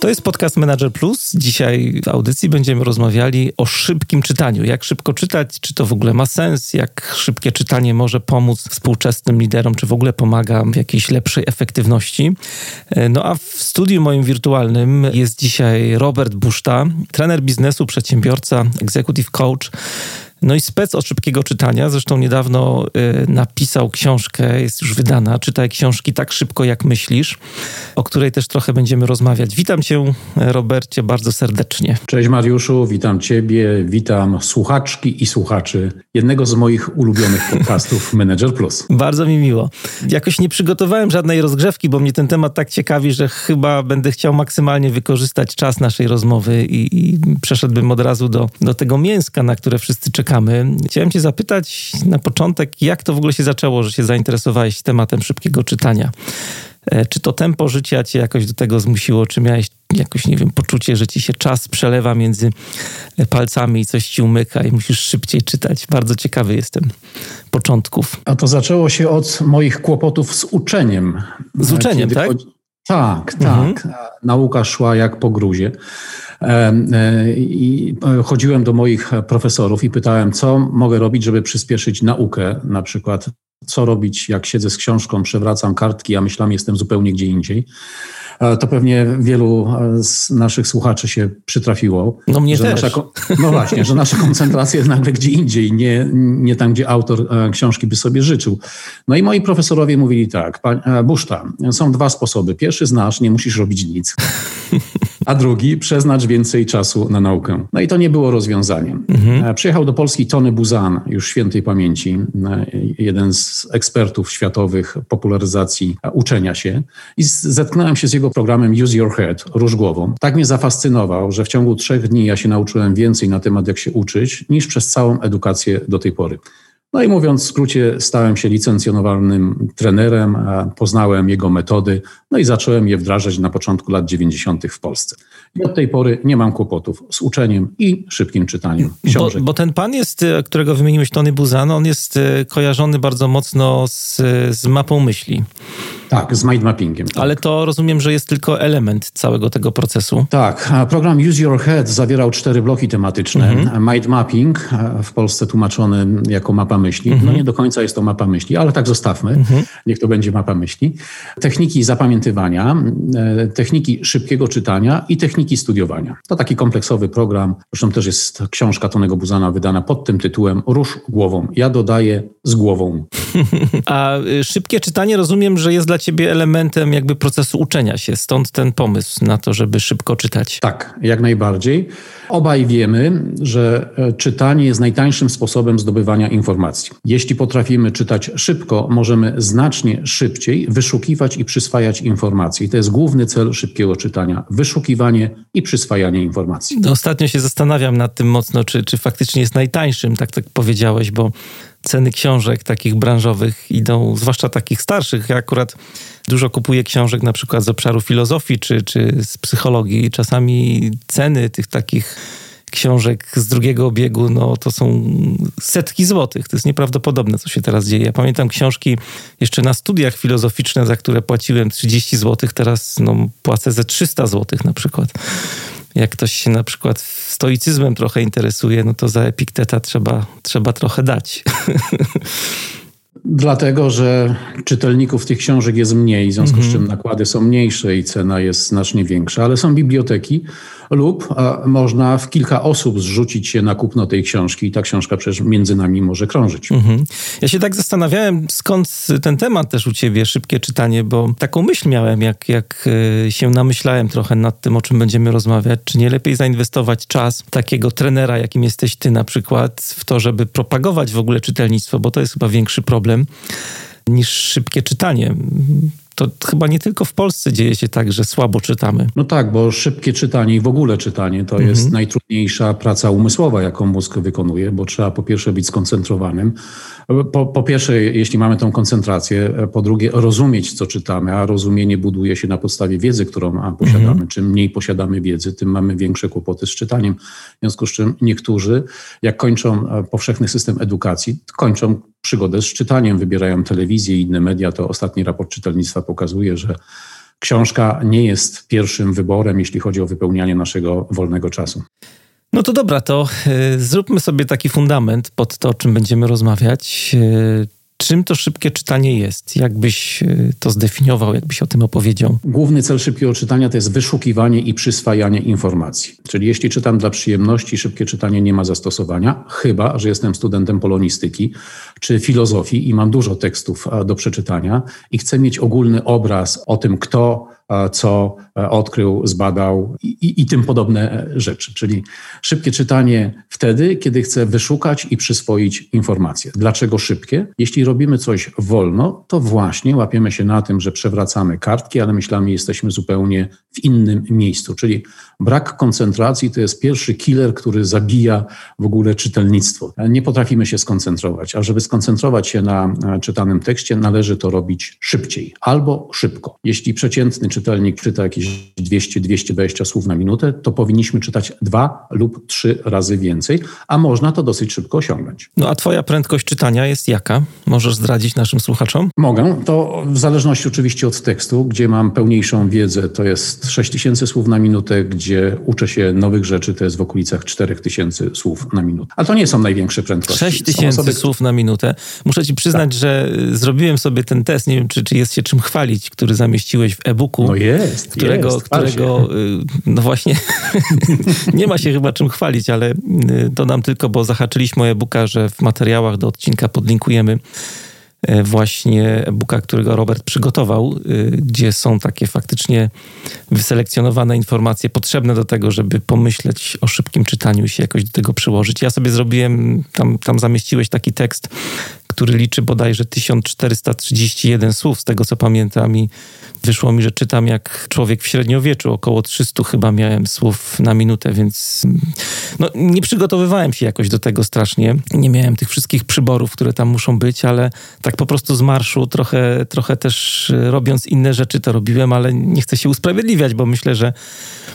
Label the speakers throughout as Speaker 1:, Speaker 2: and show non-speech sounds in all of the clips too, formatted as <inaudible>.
Speaker 1: To jest podcast Manager Plus. Dzisiaj w audycji będziemy rozmawiali o szybkim czytaniu. Jak szybko czytać, czy to w ogóle ma sens, jak szybkie czytanie może pomóc współczesnym liderom, czy w ogóle pomaga w jakiejś lepszej efektywności. E, no a w studiu moim wirtualnym jest dzisiaj Robert Buszta, trener biznesu, przedsiębiorca, executive coach no i spec od szybkiego czytania, zresztą niedawno y, napisał książkę, jest już wydana, czytaj książki tak szybko jak myślisz, o której też trochę będziemy rozmawiać. Witam cię Robercie bardzo serdecznie.
Speaker 2: Cześć Mariuszu, witam ciebie, witam słuchaczki i słuchaczy jednego z moich ulubionych podcastów <laughs> Manager Plus.
Speaker 1: Bardzo mi miło. Jakoś nie przygotowałem żadnej rozgrzewki, bo mnie ten temat tak ciekawi, że chyba będę chciał maksymalnie wykorzystać czas naszej rozmowy i, i przeszedłbym od razu do, do tego mięska, na które wszyscy czekają czekamy. Chciałem Cię zapytać na początek, jak to w ogóle się zaczęło, że się zainteresowałeś tematem szybkiego czytania? E, czy to tempo życia Cię jakoś do tego zmusiło? Czy miałeś jakoś, nie wiem, poczucie, że Ci się czas przelewa między palcami i coś Ci umyka i musisz szybciej czytać? Bardzo ciekawy jestem początków.
Speaker 2: A to zaczęło się od moich kłopotów z uczeniem.
Speaker 1: Z uczeniem, Kiedy tak? Chodzi...
Speaker 2: Tak, mhm. tak. Nauka szła jak po gruzie. E, I chodziłem do moich profesorów i pytałem, co mogę robić, żeby przyspieszyć naukę, na przykład co robić, jak siedzę z książką, przewracam kartki, a myślami jestem zupełnie gdzie indziej. E, to pewnie wielu z naszych słuchaczy się przytrafiło.
Speaker 1: No mnie też.
Speaker 2: Nasza, no właśnie, że nasza koncentracja jest nagle gdzie indziej, nie, nie tam, gdzie autor e, książki by sobie życzył. No i moi profesorowie mówili tak, Buszta, są dwa sposoby. Pierwszy znasz, nie musisz robić nic. <laughs> a drugi przeznacz więcej czasu na naukę. No i to nie było rozwiązaniem. Mhm. E, przyjechał do Polski Tony Buzan, już świętej pamięci, e, jeden z ekspertów światowych popularyzacji uczenia się i zetknąłem się z jego programem Use Your Head, rusz głową. Tak mnie zafascynował, że w ciągu trzech dni ja się nauczyłem więcej na temat, jak się uczyć, niż przez całą edukację do tej pory. No i mówiąc w skrócie, stałem się licencjonowanym trenerem, poznałem jego metody, no i zacząłem je wdrażać na początku lat 90. w Polsce. I od tej pory nie mam kłopotów z uczeniem i szybkim czytaniem książek.
Speaker 1: Bo, bo ten pan jest, e, którego wymieniłeś, Tony Buzan, on jest e, kojarzony bardzo mocno z, z mapą myśli.
Speaker 2: Tak, z mind mappingiem. Tak.
Speaker 1: Ale to rozumiem, że jest tylko element całego tego procesu.
Speaker 2: Tak, program Use Your Head zawierał cztery bloki tematyczne. Mhm. Mind mapping, w Polsce tłumaczony jako mapa myśli. No mhm. No nie do końca jest to mapa myśli, ale tak zostawmy. Mhm. Niech to będzie mapa myśli. Techniki zapamiętywania, e, techniki szybkiego czytania i techniki studiowania. To taki kompleksowy program. Zresztą też jest książka Tonego Buzana wydana pod tym tytułem Rusz głową. Ja dodaję z głową. <laughs>
Speaker 1: A y, szybkie czytanie rozumiem, że jest dla ciebie elementem jakby procesu uczenia się, stąd ten pomysł na to, żeby szybko czytać.
Speaker 2: Tak, jak najbardziej. Obaj wiemy, że e, czytanie jest najtańszym sposobem zdobywania informacji. Jeśli potrafimy czytać szybko, możemy znacznie szybciej wyszukiwać i przyswajać informacje. I to jest główny cel szybkiego czytania: wyszukiwanie i przyswajanie informacji.
Speaker 1: No, ostatnio się zastanawiam nad tym mocno, czy, czy faktycznie jest najtańszym, tak, tak powiedziałeś, bo ceny książek takich branżowych idą, zwłaszcza takich starszych. Ja akurat dużo kupuję książek na przykład z obszaru filozofii czy, czy z psychologii. Czasami ceny tych takich książek z drugiego obiegu, no to są setki złotych. To jest nieprawdopodobne, co się teraz dzieje. Ja pamiętam książki jeszcze na studiach filozoficzne, za które płaciłem 30 złotych, teraz no, płacę ze 300 złotych na przykład jak ktoś się na przykład stoicyzmem trochę interesuje, no to za Epikteta trzeba, trzeba trochę dać. <laughs>
Speaker 2: Dlatego, że czytelników tych książek jest mniej, w związku z czym nakłady są mniejsze i cena jest znacznie większa, ale są biblioteki, lub można w kilka osób zrzucić się na kupno tej książki i ta książka przecież między nami może krążyć. Mhm.
Speaker 1: Ja się tak zastanawiałem, skąd ten temat też u ciebie, szybkie czytanie, bo taką myśl miałem, jak, jak e, się namyślałem trochę nad tym, o czym będziemy rozmawiać, czy nie lepiej zainwestować czas takiego trenera, jakim jesteś ty na przykład, w to, żeby propagować w ogóle czytelnictwo, bo to jest chyba większy problem niż szybkie czytanie To chyba nie tylko w Polsce dzieje się tak, że słabo czytamy.
Speaker 2: No tak, bo szybkie czytanie i w ogóle czytanie to mhm. jest najtrudniejsza praca umysłowa, jaką mózg wykonuje, bo trzeba po pierwsze być skoncentrowanym. Po, po pierwsze, jeśli mamy tą koncentrację, po drugie, rozumieć, co czytamy, a rozumienie buduje się na podstawie wiedzy, którą posiadamy. Mhm. Czym mniej posiadamy wiedzy, tym mamy większe kłopoty z czytaniem. W związku z czym niektórzy, jak kończą powszechny system edukacji, kończą przygodę z czytaniem, wybierają telewizję i inne media. To ostatni raport czytelnictwa pokazuje, że książka nie jest pierwszym wyborem, jeśli chodzi o wypełnianie naszego wolnego czasu.
Speaker 1: No to dobra, to y, zróbmy sobie taki fundament pod to, o czym będziemy rozmawiać. Czym to szybkie czytanie jest? Jakbyś e, to zdefiniował, jakbyś o tym opowiedział?
Speaker 2: Główny cel szybkiego czytania to jest wyszukiwanie i przyswajanie informacji. Czyli jeśli czytam dla przyjemności, szybkie czytanie nie ma zastosowania, chyba że jestem studentem polonistyki czy filozofii i mam dużo tekstów do przeczytania i chcę mieć ogólny obraz o tym, kto co e, odkrył, zbadał i, i, i, tym podobne rzeczy. Czyli szybkie czytanie wtedy, kiedy chcę wyszukać i przyswoić informacje. Dlaczego szybkie? Jeśli robimy coś wolno, to właśnie łapiemy się na tym, że przewracamy kartki, ale myślami jesteśmy zupełnie w innym miejscu. Czyli brak koncentracji to jest pierwszy killer, który zabija w ogóle czytelnictwo. Nie potrafimy się skoncentrować, a żeby skoncentrować się na czytanym tekście, należy to robić szybciej albo szybko. Jeśli przeciętny czy czytelnik czyta jakieś 200-220 słów na minutę, to powinniśmy czytać dwa lub trzy razy więcej, a można to dosyć szybko osiągnąć.
Speaker 1: No a twoja prędkość czytania jest jaka? Możesz zdradzić naszym słuchaczom?
Speaker 2: Mogę. To w zależności oczywiście od tekstu, gdzie mam pełniejszą wiedzę, to jest 6000 słów na minutę, gdzie uczę się nowych rzeczy, to jest w okolicach 4000 słów na minutę. A to nie są największsze prędkości.
Speaker 1: 6000 osoby... słów na minutę. Muszę ci przyznać, tak. że zrobiłem sobie ten test, nie wiem, czy, czy jest się czym chwalić, który zamieściłeś w e-booku.
Speaker 2: No jest,
Speaker 1: którego,
Speaker 2: jest,
Speaker 1: którego y, no właśnie <laughs> nie ma się chyba czym chwalić, ale dodam y, tylko, bo zahaczyliśmy e-booka, że w materiałach do odcinka podlinkujemy właśnie e-booka, którego Robert przygotował, y, gdzie są takie faktycznie wyselekcjonowane informacje potrzebne do tego, żeby pomyśleć o szybkim czytaniu i się jakoś do tego przyłożyć. Ja sobie zrobiłem, tam, tam zamieściłeś taki tekst, który liczy bodajże 1431 słów, z tego co pamiętam i wyszło mi, że czytam jak człowiek w średniowieczu, około 300 chyba miałem słów na minutę, więc no, nie przygotowywałem się jakoś do tego strasznie. Nie miałem tych wszystkich przyborów, które tam muszą być, ale tak po prostu z marszu, trochę, trochę też robiąc inne rzeczy to robiłem, ale nie chcę się usprawiedliwiać, bo myślę, że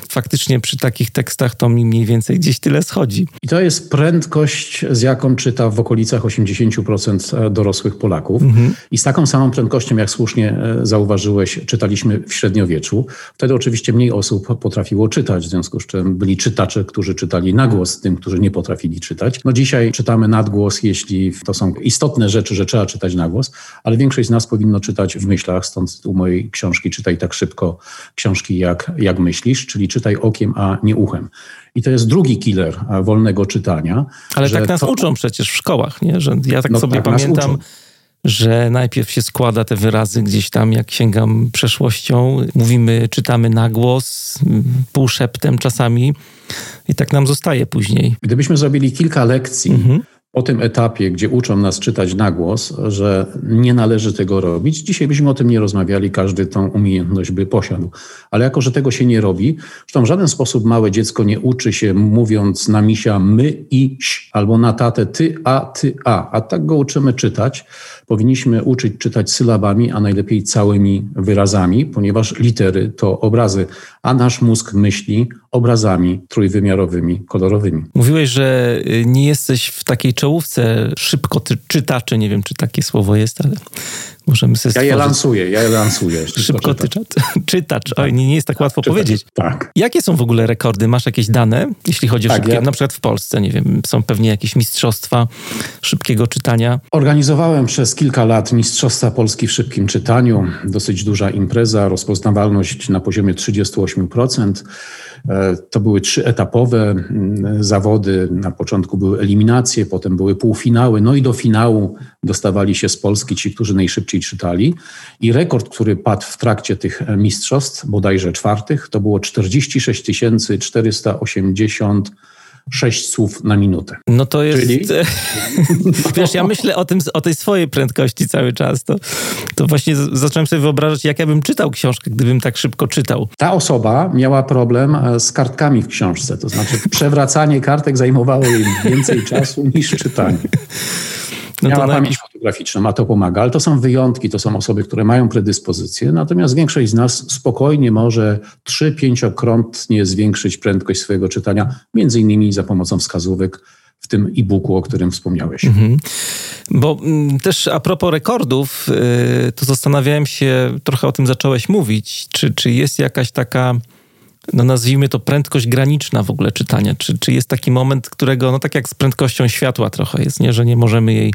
Speaker 1: faktycznie przy takich tekstach to mi mniej więcej gdzieś tyle schodzi.
Speaker 2: I to jest prędkość, z jaką czyta w okolicach 80% dorosłych Polaków. Mhm. I z taką samą prędkością, jak słusznie e, zauważyłeś, czytaliśmy w średniowieczu. Wtedy oczywiście mniej osób potrafiło czytać, w związku z czym byli czytacze, którzy czytali na głos tym, którzy nie potrafili czytać. No dzisiaj czytamy na głos, jeśli to są istotne rzeczy, że trzeba czytać na głos, ale większość z nas powinno czytać w myślach, stąd u mojej książki czytaj tak szybko książki jak, jak myślisz, czyli czytaj okiem, a nie uchem. I to jest drugi killer wolnego czytania.
Speaker 1: Ale tak nas to... uczą przecież w szkołach, nie? Że ja tak no, sobie tak pamiętam że najpierw się składa te wyrazy gdzieś tam, jak sięgam przeszłością, mówimy, czytamy na głos, półszeptem czasami i tak nam zostaje później.
Speaker 2: Gdybyśmy zrobili kilka lekcji mhm po tym etapie, gdzie uczą nas czytać na głos, że nie należy tego robić, dzisiaj byśmy o tym nie rozmawiali, każdy tą umiejętność by posiadł. Ale jako, że tego się nie robi, zresztą w żaden sposób małe dziecko nie uczy się mówiąc na misia my i ś, albo na tatę ty, a, ty, a. A tak go uczymy czytać. Powinniśmy uczyć czytać sylabami, a najlepiej całymi wyrazami, ponieważ litery to obrazy, a nasz mózg myśli obrazami trójwymiarowymi, kolorowymi.
Speaker 1: Mówiłeś, że nie jesteś w takiej czołówce szybko czytaczy, nie wiem czy takie słowo jest, ale możemy sobie
Speaker 2: Ja je lansuję, ja je lansuję. <laughs>
Speaker 1: Szybko czytacz. <laughs> czytacz. Oj, nie, nie jest tak łatwo
Speaker 2: czytacz.
Speaker 1: powiedzieć.
Speaker 2: Tak.
Speaker 1: Jakie są w ogóle rekordy? Masz jakieś dane, jeśli chodzi o tak, szybkie, ja... na przykład w Polsce, nie wiem, są pewnie jakieś mistrzostwa szybkiego czytania?
Speaker 2: Organizowałem przez kilka lat Mistrzostwa Polski w szybkim czytaniu. Dosyć duża impreza, rozpoznawalność na poziomie 38%. E, to były trzyetapowe mm, zawody. Na początku były eliminacje, potem były półfinały, no i do finału dostawali się z Polski ci, którzy najszybciej czytali. I rekord, który padł w trakcie tych mistrzostw, bodajże czwartych, to było 46 480 6 słów na minutę.
Speaker 1: No to jest... Czyli? <laughs> Wiesz, ja myślę o tym, o tej swojej prędkości cały czas. To, to właśnie zacząłem sobie wyobrażać, jak ja bym czytał książkę, gdybym tak szybko czytał.
Speaker 2: Ta osoba miała problem e, z kartkami w książce, to znaczy przewracanie kartek zajmowało jej więcej <laughs> czasu niż czytanie. No Miała na... pamięć fotograficzną, a to pomaga, ale to są wyjątki, to są osoby, które mają predyspozycje, natomiast większość z nas spokojnie może 3-5-krotnie zwiększyć prędkość swojego czytania, między innymi za pomocą wskazówek w tym e-booku, o którym wspomniałeś. Mhm.
Speaker 1: Bo m, mm, też a propos rekordów, yy, to zastanawiałem się, trochę o tym zacząłeś mówić, czy, czy jest jakaś taka no nazwijmy to prędkość graniczna w ogóle czytania? Czy, czy jest taki moment, którego, no tak jak z prędkością światła trochę jest, nie? że nie możemy jej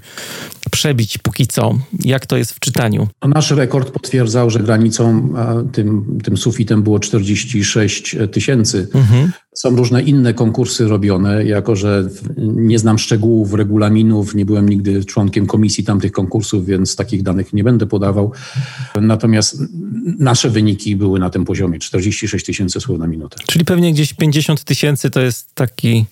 Speaker 1: przebić póki co? Jak to jest w czytaniu?
Speaker 2: No, nasz rekord potwierdzał, że granicą, tym, tym sufitem było 46 tysięcy. Mhm. Są różne inne konkursy robione, jako że nie znam szczegółów regulaminów, nie byłem nigdy członkiem komisji tamtych konkursów, więc takich danych nie będę podawał. Natomiast nasze wyniki były na tym poziomie 46 tysięcy słów na minutę.
Speaker 1: Czyli pewnie gdzieś 50 tysięcy to jest taki,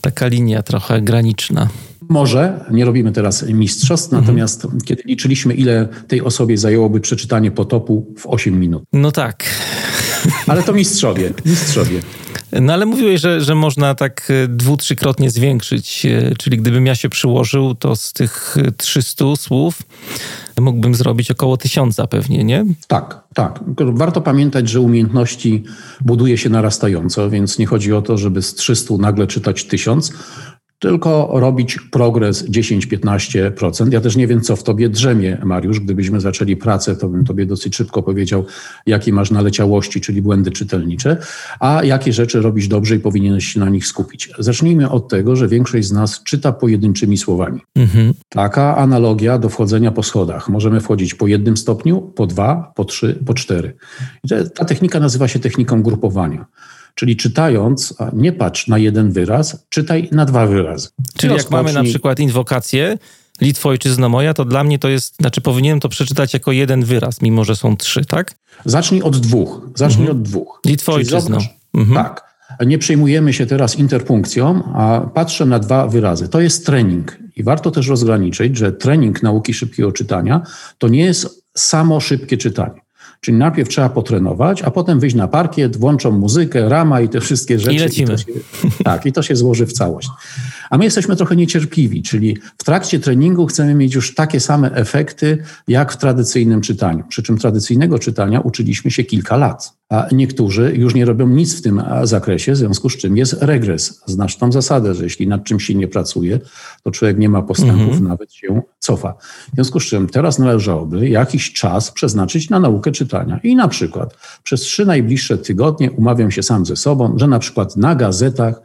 Speaker 1: taka linia trochę graniczna.
Speaker 2: Może, nie robimy teraz mistrzostw, mhm. natomiast kiedy liczyliśmy, ile tej osobie zajęłoby przeczytanie potopu w 8 minut.
Speaker 1: No tak.
Speaker 2: Ale to mistrzowie, mistrzowie.
Speaker 1: No ale mówiłeś, że, że można tak e, dwu, trzykrotnie zwiększyć, e, czyli gdybym ja się przyłożył, to z tych 300 słów mógłbym zrobić około tysiąca pewnie, nie?
Speaker 2: Tak, tak. Warto pamiętać, że umiejętności buduje się narastająco, więc nie chodzi o to, żeby z 300 nagle czytać tysiąc, tylko robić progres 10-15%. Ja też nie wiem, co w tobie drzemie, Mariusz. Gdybyśmy zaczęli pracę, to bym tobie dosyć szybko powiedział, jakie masz naleciałości, czyli błędy czytelnicze, a jakie rzeczy robisz dobrze i powinieneś się na nich skupić. Zacznijmy od tego, że większość z nas czyta pojedynczymi słowami. Mhm. Taka analogia do wchodzenia po schodach. Możemy wchodzić po jednym stopniu, po dwa, po trzy, po cztery. Ta technika nazywa się techniką grupowania. Czyli czytając, nie patrz na jeden wyraz, czytaj na dwa wyrazy.
Speaker 1: Czyli jak mamy na przykład inwokację, Litwo ojczyzno moja, to dla mnie to jest, znaczy powinienem to przeczytać jako jeden wyraz, mimo że są trzy, tak?
Speaker 2: Zacznij od dwóch. Zacznij mhm. od dwóch.
Speaker 1: Litwo ojczyzno. Mhm.
Speaker 2: Tak. Nie przejmujemy się teraz interpunkcją, a patrzę na dwa wyrazy. To jest trening. I warto też rozgraniczyć, że trening nauki szybkiego czytania to nie jest samo szybkie czytanie. Czyli najpierw trzeba potrenować, a potem wyjść na parkiet, włączą muzykę, rama i te wszystkie rzeczy.
Speaker 1: I lecimy.
Speaker 2: I się, tak, i to się złoży w całość. A my jesteśmy trochę niecierpliwi, czyli w trakcie treningu chcemy mieć już takie same efekty, jak w tradycyjnym czytaniu. Przy czym tradycyjnego czytania uczyliśmy się kilka lat a niektórzy już nie robią nic w tym zakresie, w związku z czym jest regres. Znasz tą zasadę, że jeśli nad czymś się nie pracuje, to człowiek nie ma postępów, mhm. nawet się cofa. W związku z czym teraz należałoby jakiś czas przeznaczyć na naukę czytania. I na przykład przez trzy najbliższe tygodnie umawiam się sam ze sobą, że na przykład na gazetach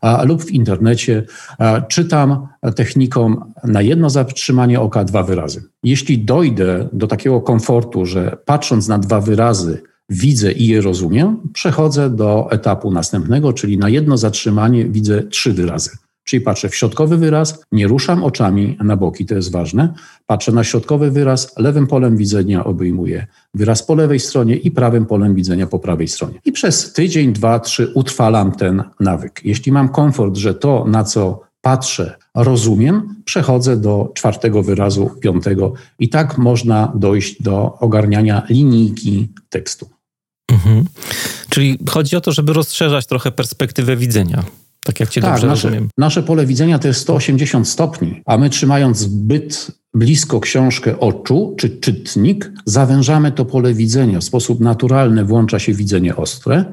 Speaker 2: a, lub w internecie a, czytam techniką na jedno zatrzymanie oka dwa wyrazy. Jeśli dojdę do takiego komfortu, że patrząc na dwa wyrazy, widzę i je rozumiem, przechodzę do etapu następnego, czyli na jedno zatrzymanie widzę trzy wyrazy. Czyli patrzę w środkowy wyraz, nie ruszam oczami na boki, to jest ważne. Patrzę na środkowy wyraz, lewym polem widzenia obejmuję wyraz po lewej stronie i prawym polem widzenia po prawej stronie. I przez tydzień, dwa, trzy utrwalam ten nawyk. Jeśli mam komfort, że to, na co patrzę, rozumiem, przechodzę do czwartego wyrazu, piątego i tak można dojść do ogarniania linijki tekstu.
Speaker 1: Mhm. Czyli chodzi o to, żeby rozszerzać trochę perspektywę widzenia. Tak jak cię tak, dobrze
Speaker 2: nasze,
Speaker 1: rozumiem.
Speaker 2: Nasze pole widzenia to jest 180 stopni, a my trzymając zbyt blisko książkę oczu czy czytnik, zawężamy to pole widzenia. W sposób naturalny włącza się widzenie ostre,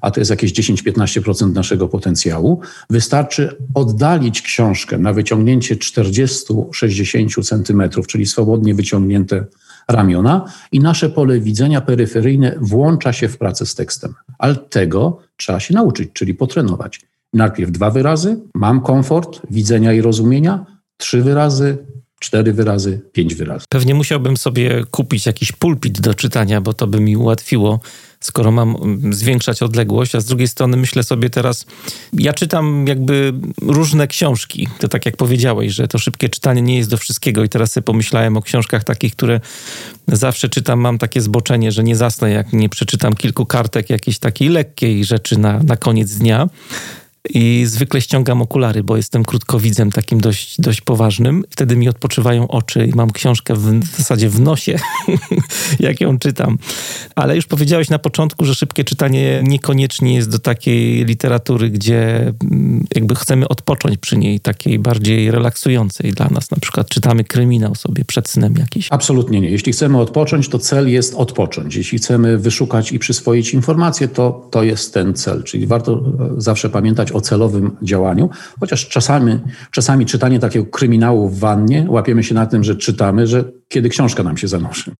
Speaker 2: a to jest jakieś 10-15% naszego potencjału. Wystarczy oddalić książkę na wyciągnięcie 40-60 centymetrów, czyli swobodnie wyciągnięte ramiona i nasze pole widzenia peryferyjne włącza się w pracę z tekstem. Ale tego trzeba się nauczyć, czyli potrenować. Najpierw dwa wyrazy, mam komfort widzenia i rozumienia, trzy wyrazy, cztery wyrazy, pięć wyrazy.
Speaker 1: Pewnie musiałbym sobie kupić jakiś pulpit do czytania, bo to by mi ułatwiło skoro mam mm, zwiększać odległość, a z drugiej strony myślę sobie teraz, ja czytam jakby różne książki. To tak jak powiedziałeś, że to szybkie czytanie nie jest do wszystkiego i teraz sobie pomyślałem o książkach takich, które zawsze czytam, mam takie zboczenie, że nie zasnę, jak nie przeczytam kilku kartek jakiejś takiej lekkiej rzeczy na, na koniec dnia. I zwykle ściągam okulary, bo jestem krótkowidzem takim dość, dość poważnym. Wtedy mi odpoczywają oczy i mam książkę w, w zasadzie w nosie, <laughs> jak ją czytam. Ale już powiedziałeś na początku, że szybkie czytanie niekoniecznie jest do takiej literatury, gdzie mm, jakby chcemy odpocząć przy niej, takiej bardziej relaksującej dla nas. Na przykład czytamy kryminał sobie przed snem jakiś.
Speaker 2: Absolutnie nie. Jeśli chcemy odpocząć, to cel jest odpocząć. Jeśli chcemy wyszukać i przyswoić informacje, to to jest ten cel. Czyli warto e, zawsze pamiętać o celowym działaniu, chociaż czasami, czasami czytanie takiego kryminału w wannie łapiemy się na tym, że czytamy, że kiedy książka nam się zanurzy.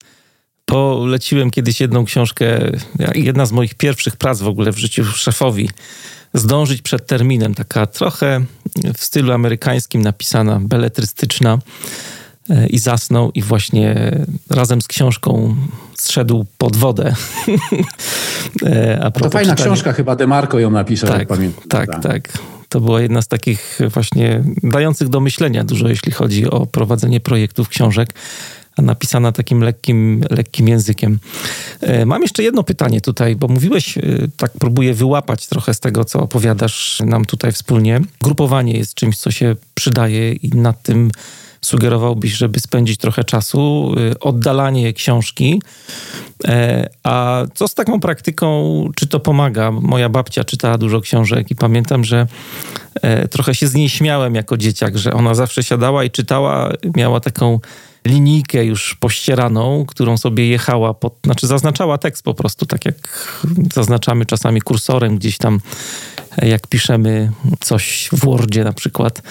Speaker 1: Poleciłem kiedyś jedną książkę, jedna z moich pierwszych prac w ogóle w życiu szefowi. Zdążyć przed terminem, taka trochę w stylu amerykańskim napisana, beletrystyczna i zasnął i właśnie razem z książką zszedł pod wodę. <laughs>
Speaker 2: E, a to fajna czytania. książka, chyba Demarco ją napisał,
Speaker 1: tak,
Speaker 2: pamiętam.
Speaker 1: Tak, tak, tak. To była jedna z takich właśnie dających do myślenia dużo, jeśli chodzi o prowadzenie projektów książek napisana takim lekkim, lekkim językiem. E, mam jeszcze jedno pytanie tutaj, bo mówiłeś, e, tak próbuję wyłapać trochę z tego, co opowiadasz nam tutaj wspólnie. Grupowanie jest czymś, co się przydaje i nad tym sugerowałbyś, żeby spędzić trochę czasu, y, oddalanie książki. E, a co z taką praktyką, czy to pomaga? Moja babcia czytała dużo książek i pamiętam, że e, trochę się z niej śmiałem jako dzieciak, że ona zawsze siadała i czytała, miała taką linijkę już pościeraną, którą sobie jechała, pod, znaczy zaznaczała tekst po prostu, tak jak zaznaczamy czasami kursorem gdzieś tam, jak piszemy coś w Wordzie na przykład.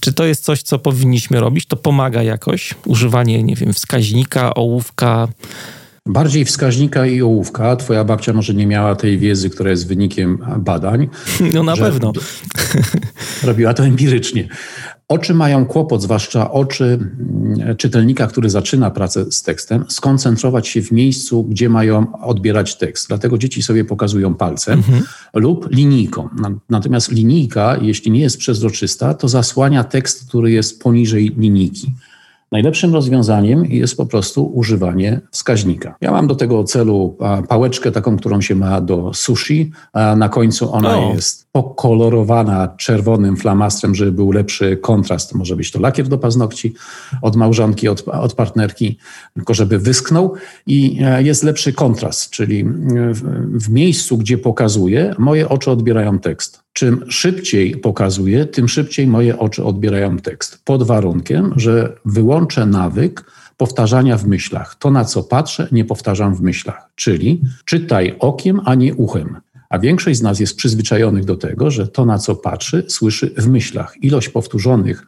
Speaker 1: Czy to jest coś, co powinniśmy robić? To pomaga jakoś? Używanie, nie wiem, wskaźnika, ołówka,
Speaker 2: Bardziej wskaźnika i ołówka. Twoja babcia może nie miała tej wiedzy, która jest wynikiem badań. <laughs>
Speaker 1: No na pewno.
Speaker 2: Robiła to <laughs> empirycznie. Oczy mają kłopot, zwłaszcza oczy mm, czytelnika, który zaczyna pracę z tekstem, skoncentrować się w miejscu, gdzie mają odbierać tekst. Dlatego dzieci sobie pokazują palcem mhm. lub linijką. Natomiast linijka, jeśli nie jest przezroczysta, to zasłania tekst, który jest poniżej linijki. Najlepszym rozwiązaniem jest po prostu używanie wskaźnika. Ja mam do tego celu pałeczkę taką, którą się ma do sushi. Na końcu ona o. jest pokolorowana czerwonym flamastrem, żeby był lepszy kontrast. Może być to lakier do paznokci od małżonki, od, od partnerki, tylko żeby wysknął i e, jest lepszy kontrast, czyli w, w miejscu, gdzie pokazuję, moje oczy odbierają tekst. Czym szybciej pokazuję, tym szybciej moje oczy odbierają tekst. Pod warunkiem, że wyłączę nawyk powtarzania w myślach. To, na co patrzę, nie powtarzam w myślach. Czyli czytaj okiem, a nie uchem. A większość z nas jest przyzwyczajonych do tego, że to, na co patrzy, słyszy w myślach. Ilość powtórzonych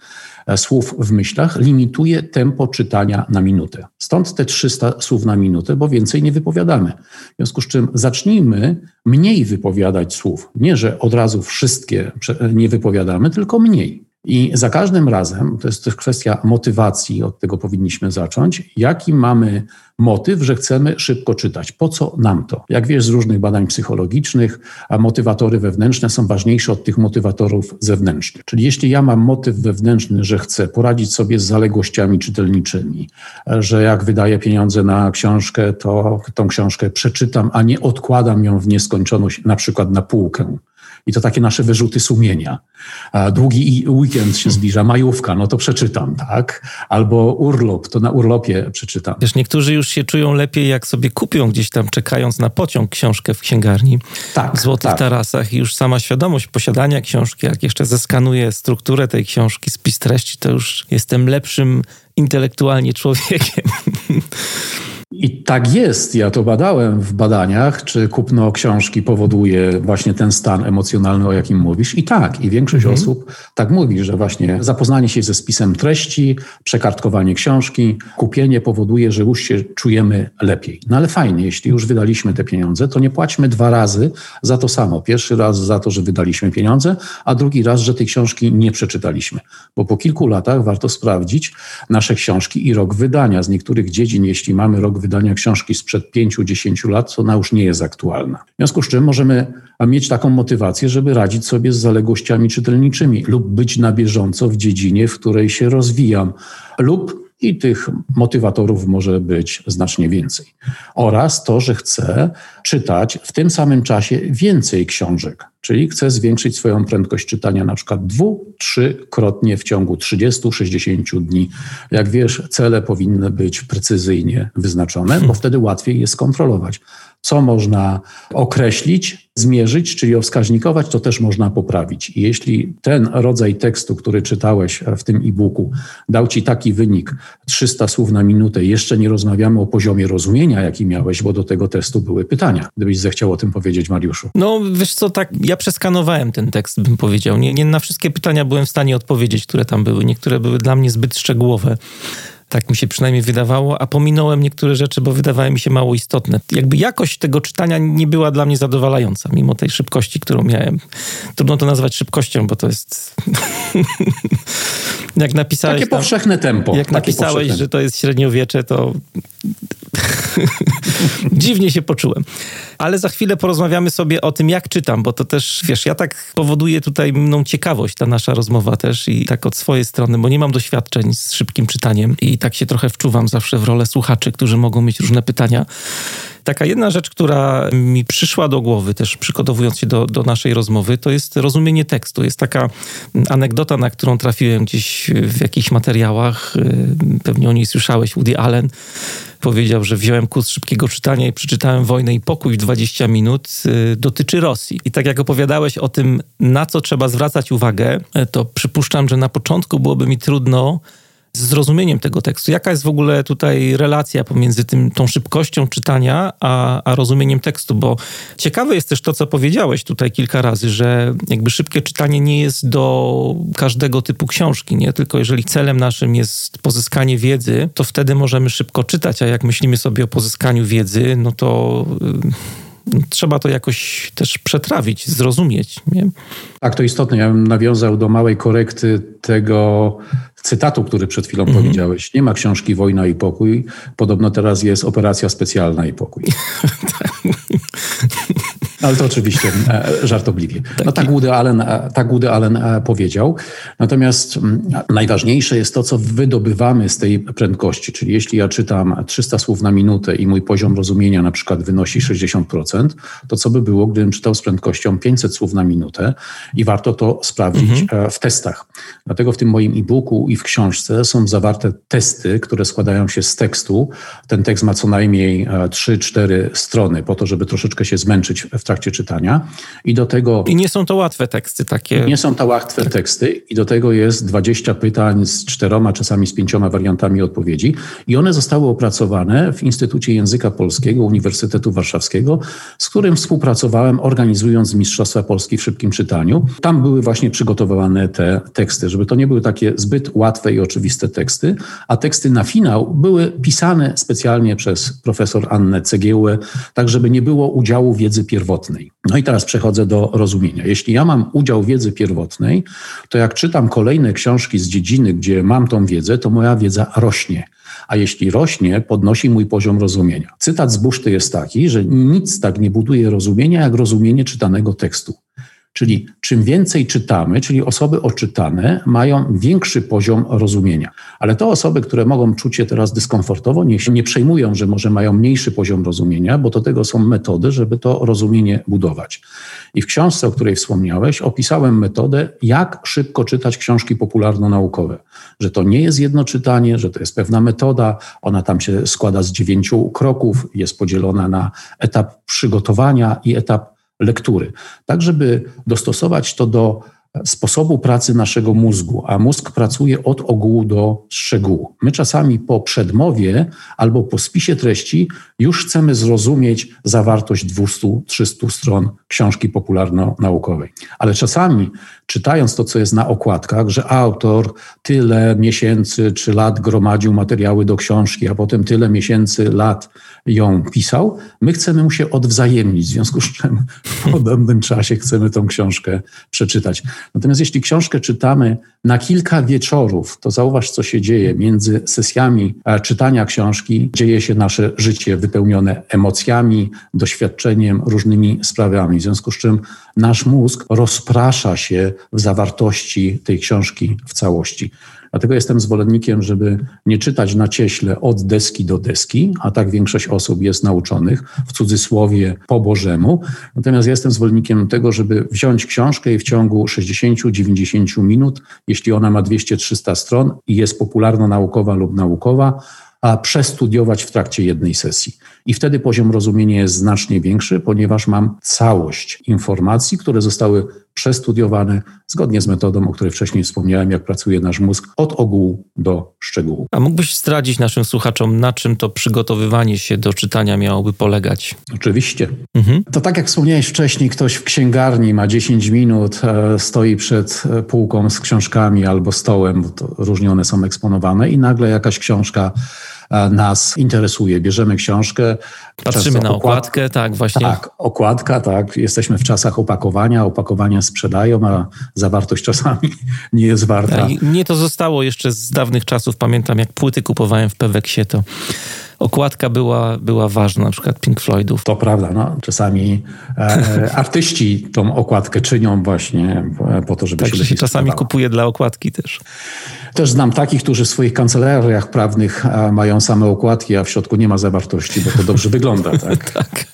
Speaker 2: słów w myślach limituje tempo czytania na minutę. Stąd te 300 słów na minutę, bo więcej nie wypowiadamy. W związku z czym zacznijmy mniej wypowiadać słów. Nie, że od razu wszystkie nie wypowiadamy, tylko mniej. I za każdym razem, to jest też kwestia motywacji, od tego powinniśmy zacząć, jaki mamy motyw, że chcemy szybko czytać. Po co nam to? Jak wiesz z różnych badań psychologicznych, a motywatory wewnętrzne są ważniejsze od tych motywatorów zewnętrznych. Czyli jeśli ja mam motyw wewnętrzny, że chcę poradzić sobie z zaległościami czytelniczymi, że jak wydaję pieniądze na książkę, to tą książkę przeczytam, a nie odkładam ją w nieskończoność, na przykład na półkę i to takie nasze wyrzuty sumienia. Długi weekend się zbliża, majówka, no to przeczytam, tak? Albo urlop, to na urlopie przeczytam.
Speaker 1: Wiesz, niektórzy już się czują lepiej, jak sobie kupią gdzieś tam, czekając na pociąg, książkę w księgarni tak, w Złotych tak. Tarasach i już sama świadomość posiadania książki, jak jeszcze zeskanuję strukturę tej książki, spis treści, to już jestem lepszym intelektualnie człowiekiem. <laughs>
Speaker 2: I tak jest. Ja to badałem w badaniach, czy kupno książki powoduje właśnie ten stan emocjonalny, o jakim mówisz. I tak, i większość mhm. osób tak mówi, że właśnie zapoznanie się ze spisem treści, przekartkowanie książki, kupienie powoduje, że już się czujemy lepiej. No ale fajnie, jeśli już wydaliśmy te pieniądze, to nie płaćmy dwa razy za to samo. Pierwszy raz za to, że wydaliśmy pieniądze, a drugi raz, że tej książki nie przeczytaliśmy. Bo po kilku latach warto sprawdzić nasze książki i rok wydania. Z niektórych dziedzin, jeśli mamy rok wydania książki sprzed 5-10 lat, to ona już nie jest aktualna. W związku z czym możemy mieć taką motywację, żeby radzić sobie z zaległościami czytelniczymi lub być na bieżąco w dziedzinie, w której się rozwijam, lub i tych motywatorów może być znacznie więcej. Oraz to, że chcę czytać w tym samym czasie więcej książek, czyli chcę zwiększyć swoją prędkość czytania na przykład dwu, trzykrotnie w ciągu 30-60 dni. Jak wiesz, cele powinny być precyzyjnie wyznaczone, bo wtedy łatwiej je skontrolować co można określić, zmierzyć, czyli wskaźnikować, to też można poprawić. I jeśli ten rodzaj tekstu, który czytałeś w tym e-booku, dał ci taki wynik 300 słów na minutę, jeszcze nie rozmawiamy o poziomie rozumienia, jaki miałeś, bo do tego testu były pytania. Gdybyś zechciał o tym powiedzieć, Mariuszu.
Speaker 1: No wiesz co, tak, ja przeskanowałem ten tekst, bym powiedział. Nie, nie na wszystkie pytania byłem w stanie odpowiedzieć, które tam były. Niektóre były dla mnie zbyt szczegółowe. Tak mi się przynajmniej wydawało, a pominąłem niektóre rzeczy, bo wydawały mi się mało istotne. Jakby jakość tego czytania nie była dla mnie zadowalająca, mimo tej szybkości, którą miałem. Trudno to nazwać szybkością, bo to jest. <laughs>
Speaker 2: jak napisałeś. Takie tam, powszechne tempo.
Speaker 1: Jak napisałeś, że to jest średniowiecze, to <laughs> dziwnie się poczułem. Ale za chwilę porozmawiamy sobie o tym, jak czytam, bo to też, wiesz, ja tak powoduje tutaj mną ciekawość, ta nasza rozmowa też i tak od swojej strony, bo nie mam doświadczeń z szybkim czytaniem i tak się trochę wczuwam zawsze w rolę słuchaczy, którzy mogą mieć różne pytania. Taka jedna rzecz, która mi przyszła do głowy, też przygotowując się do, do naszej rozmowy, to jest rozumienie tekstu. Jest taka anegdota, na którą trafiłem gdzieś w jakichś materiałach. Y, pewnie o niej słyszałeś, Woody Allen powiedział, że wziąłem kurs szybkiego czytania i przeczytałem Wojnę i Pokój w 20 minut, y, dotyczy Rosji. I tak jak opowiadałeś o tym, na co trzeba zwracać uwagę, y, to przypuszczam, że na początku byłoby mi trudno z zrozumieniem tego tekstu. Jaka jest w ogóle tutaj relacja pomiędzy tym, tą szybkością czytania, a, a rozumieniem tekstu? Bo ciekawe jest też to, co powiedziałeś tutaj kilka razy, że jakby szybkie czytanie nie jest do każdego typu książki, nie? Tylko jeżeli celem naszym jest pozyskanie wiedzy, to wtedy możemy szybko czytać, a jak myślimy sobie o pozyskaniu wiedzy, no to... Yy trzeba to jakoś też przetrawić, zrozumieć. Nie?
Speaker 2: Tak, to istotne. Ja bym nawiązał do małej korekty tego cytatu, który przed chwilą mhm. powiedziałeś. Nie ma książki Wojna i Pokój. Podobno teraz jest operacja specjalna i pokój. <laughs> Ale to oczywiście e, żartobliwie. No tak Woody Allen, e, tak Woody Allen e, powiedział. Natomiast mm, najważniejsze jest to, co wydobywamy z tej prędkości. Czyli jeśli ja czytam 300 słów na minutę i mój poziom rozumienia na przykład wynosi 60%, to co by było, gdybym czytał z prędkością 500 słów na minutę i warto to sprawdzić mhm. w testach. Dlatego w tym moim e-booku i w książce są zawarte testy, które składają się z tekstu. Ten tekst ma co najmniej 3-4 strony po to, żeby troszeczkę się zmęczyć w trakcie czytania. I do tego.
Speaker 1: I nie są to łatwe teksty takie.
Speaker 2: Nie są to łatwe tak. teksty, i do tego jest 20 pytań z czteroma, czasami z pięcioma wariantami odpowiedzi. I one zostały opracowane w Instytucie Języka Polskiego Uniwersytetu Warszawskiego, z którym współpracowałem, organizując Mistrzostwa Polski w szybkim czytaniu. Tam były właśnie przygotowywane te teksty, żeby to nie były takie zbyt łatwe i oczywiste teksty, a teksty na finał były pisane specjalnie przez profesor Annę Cegiełę, tak żeby nie było udziału wiedzy pierwotnej. No i teraz przechodzę do rozumienia. Jeśli ja mam udział wiedzy pierwotnej, to jak czytam kolejne książki z dziedziny, gdzie mam tą wiedzę, to moja wiedza rośnie. A jeśli rośnie, podnosi mój poziom rozumienia. Cytat z Buszty jest taki, że nic tak nie buduje rozumienia, jak rozumienie czytanego tekstu. Czyli czym więcej czytamy, czyli osoby oczytane mają większy poziom rozumienia. Ale to osoby, które mogą czuć się teraz dyskomfortowo, nie przejmują, że może mają mniejszy poziom rozumienia, bo do tego są metody, żeby to rozumienie budować. I w książce, o której wspomniałeś, opisałem metodę, jak szybko czytać książki popularno-naukowe. Że to nie jest jedno czytanie, że to jest pewna metoda, ona tam się składa z dziewięciu kroków, jest podzielona na etap przygotowania i etap lektury, tak żeby dostosować to do sposobu pracy naszego mózgu, a mózg pracuje od ogółu do szczegółu. My czasami po przedmowie albo po spisie treści już chcemy zrozumieć zawartość 200-300 stron książki popularno-naukowej. Ale czasami czytając to, co jest na okładkach, że autor tyle miesięcy czy lat gromadził materiały do książki, a potem tyle miesięcy, lat ją pisał, my chcemy mu się odwzajemnić, w związku z czym w podobnym czasie chcemy tą książkę przeczytać. Natomiast jeśli książkę czytamy na kilka wieczorów, to zauważ, co się dzieje między sesjami czytania książki. Dzieje się nasze życie wypełnione emocjami, doświadczeniem, różnymi sprawami, w związku z czym nasz mózg rozprasza się w zawartości tej książki w całości. Dlatego jestem zwolennikiem, żeby nie czytać na cieśle od deski do deski, a tak większość osób jest nauczonych, w cudzysłowie po Bożemu. Natomiast jestem zwolennikiem tego, żeby wziąć książkę i w ciągu 60-90 minut, jeśli ona ma 200-300 stron i jest popularno-naukowa lub naukowa, a przestudiować w trakcie jednej sesji. I wtedy poziom rozumienia jest znacznie większy, ponieważ mam całość informacji, które zostały przestudiowane zgodnie z metodą, o której wcześniej wspomniałem, jak pracuje nasz mózg, od ogółu do szczegółu.
Speaker 1: A mógłbyś zdradzić naszym słuchaczom, na czym to przygotowywanie się do czytania miałoby polegać?
Speaker 2: Oczywiście. Mhm. To tak jak wspomniałeś wcześniej, ktoś w księgarni ma 10 minut, e, stoi przed e, półką z książkami albo stołem, różnie one są eksponowane i nagle jakaś książka nas interesuje. Bierzemy książkę.
Speaker 1: Patrzymy na okładkę, tak, właśnie.
Speaker 2: Tak, okładka, tak. Jesteśmy w czasach opakowania, opakowania sprzedają, a zawartość czasami <laughs> nie jest warta.
Speaker 1: Tak, mnie to zostało jeszcze z dawnych czasów. Pamiętam, jak płyty kupowałem w Peweksie, to okładka była, była ważna, na przykład Pink Floydów.
Speaker 2: To prawda, no, czasami e, <laughs> artyści tą okładkę czynią właśnie po to, żeby
Speaker 1: tak, się, się czasami kupuje dla okładki też.
Speaker 2: Też znam takich, którzy w swoich kancelariach prawnych mają same okładki, a w środku nie ma zawartości, bo to dobrze wygląda. <laughs> Tak? tak.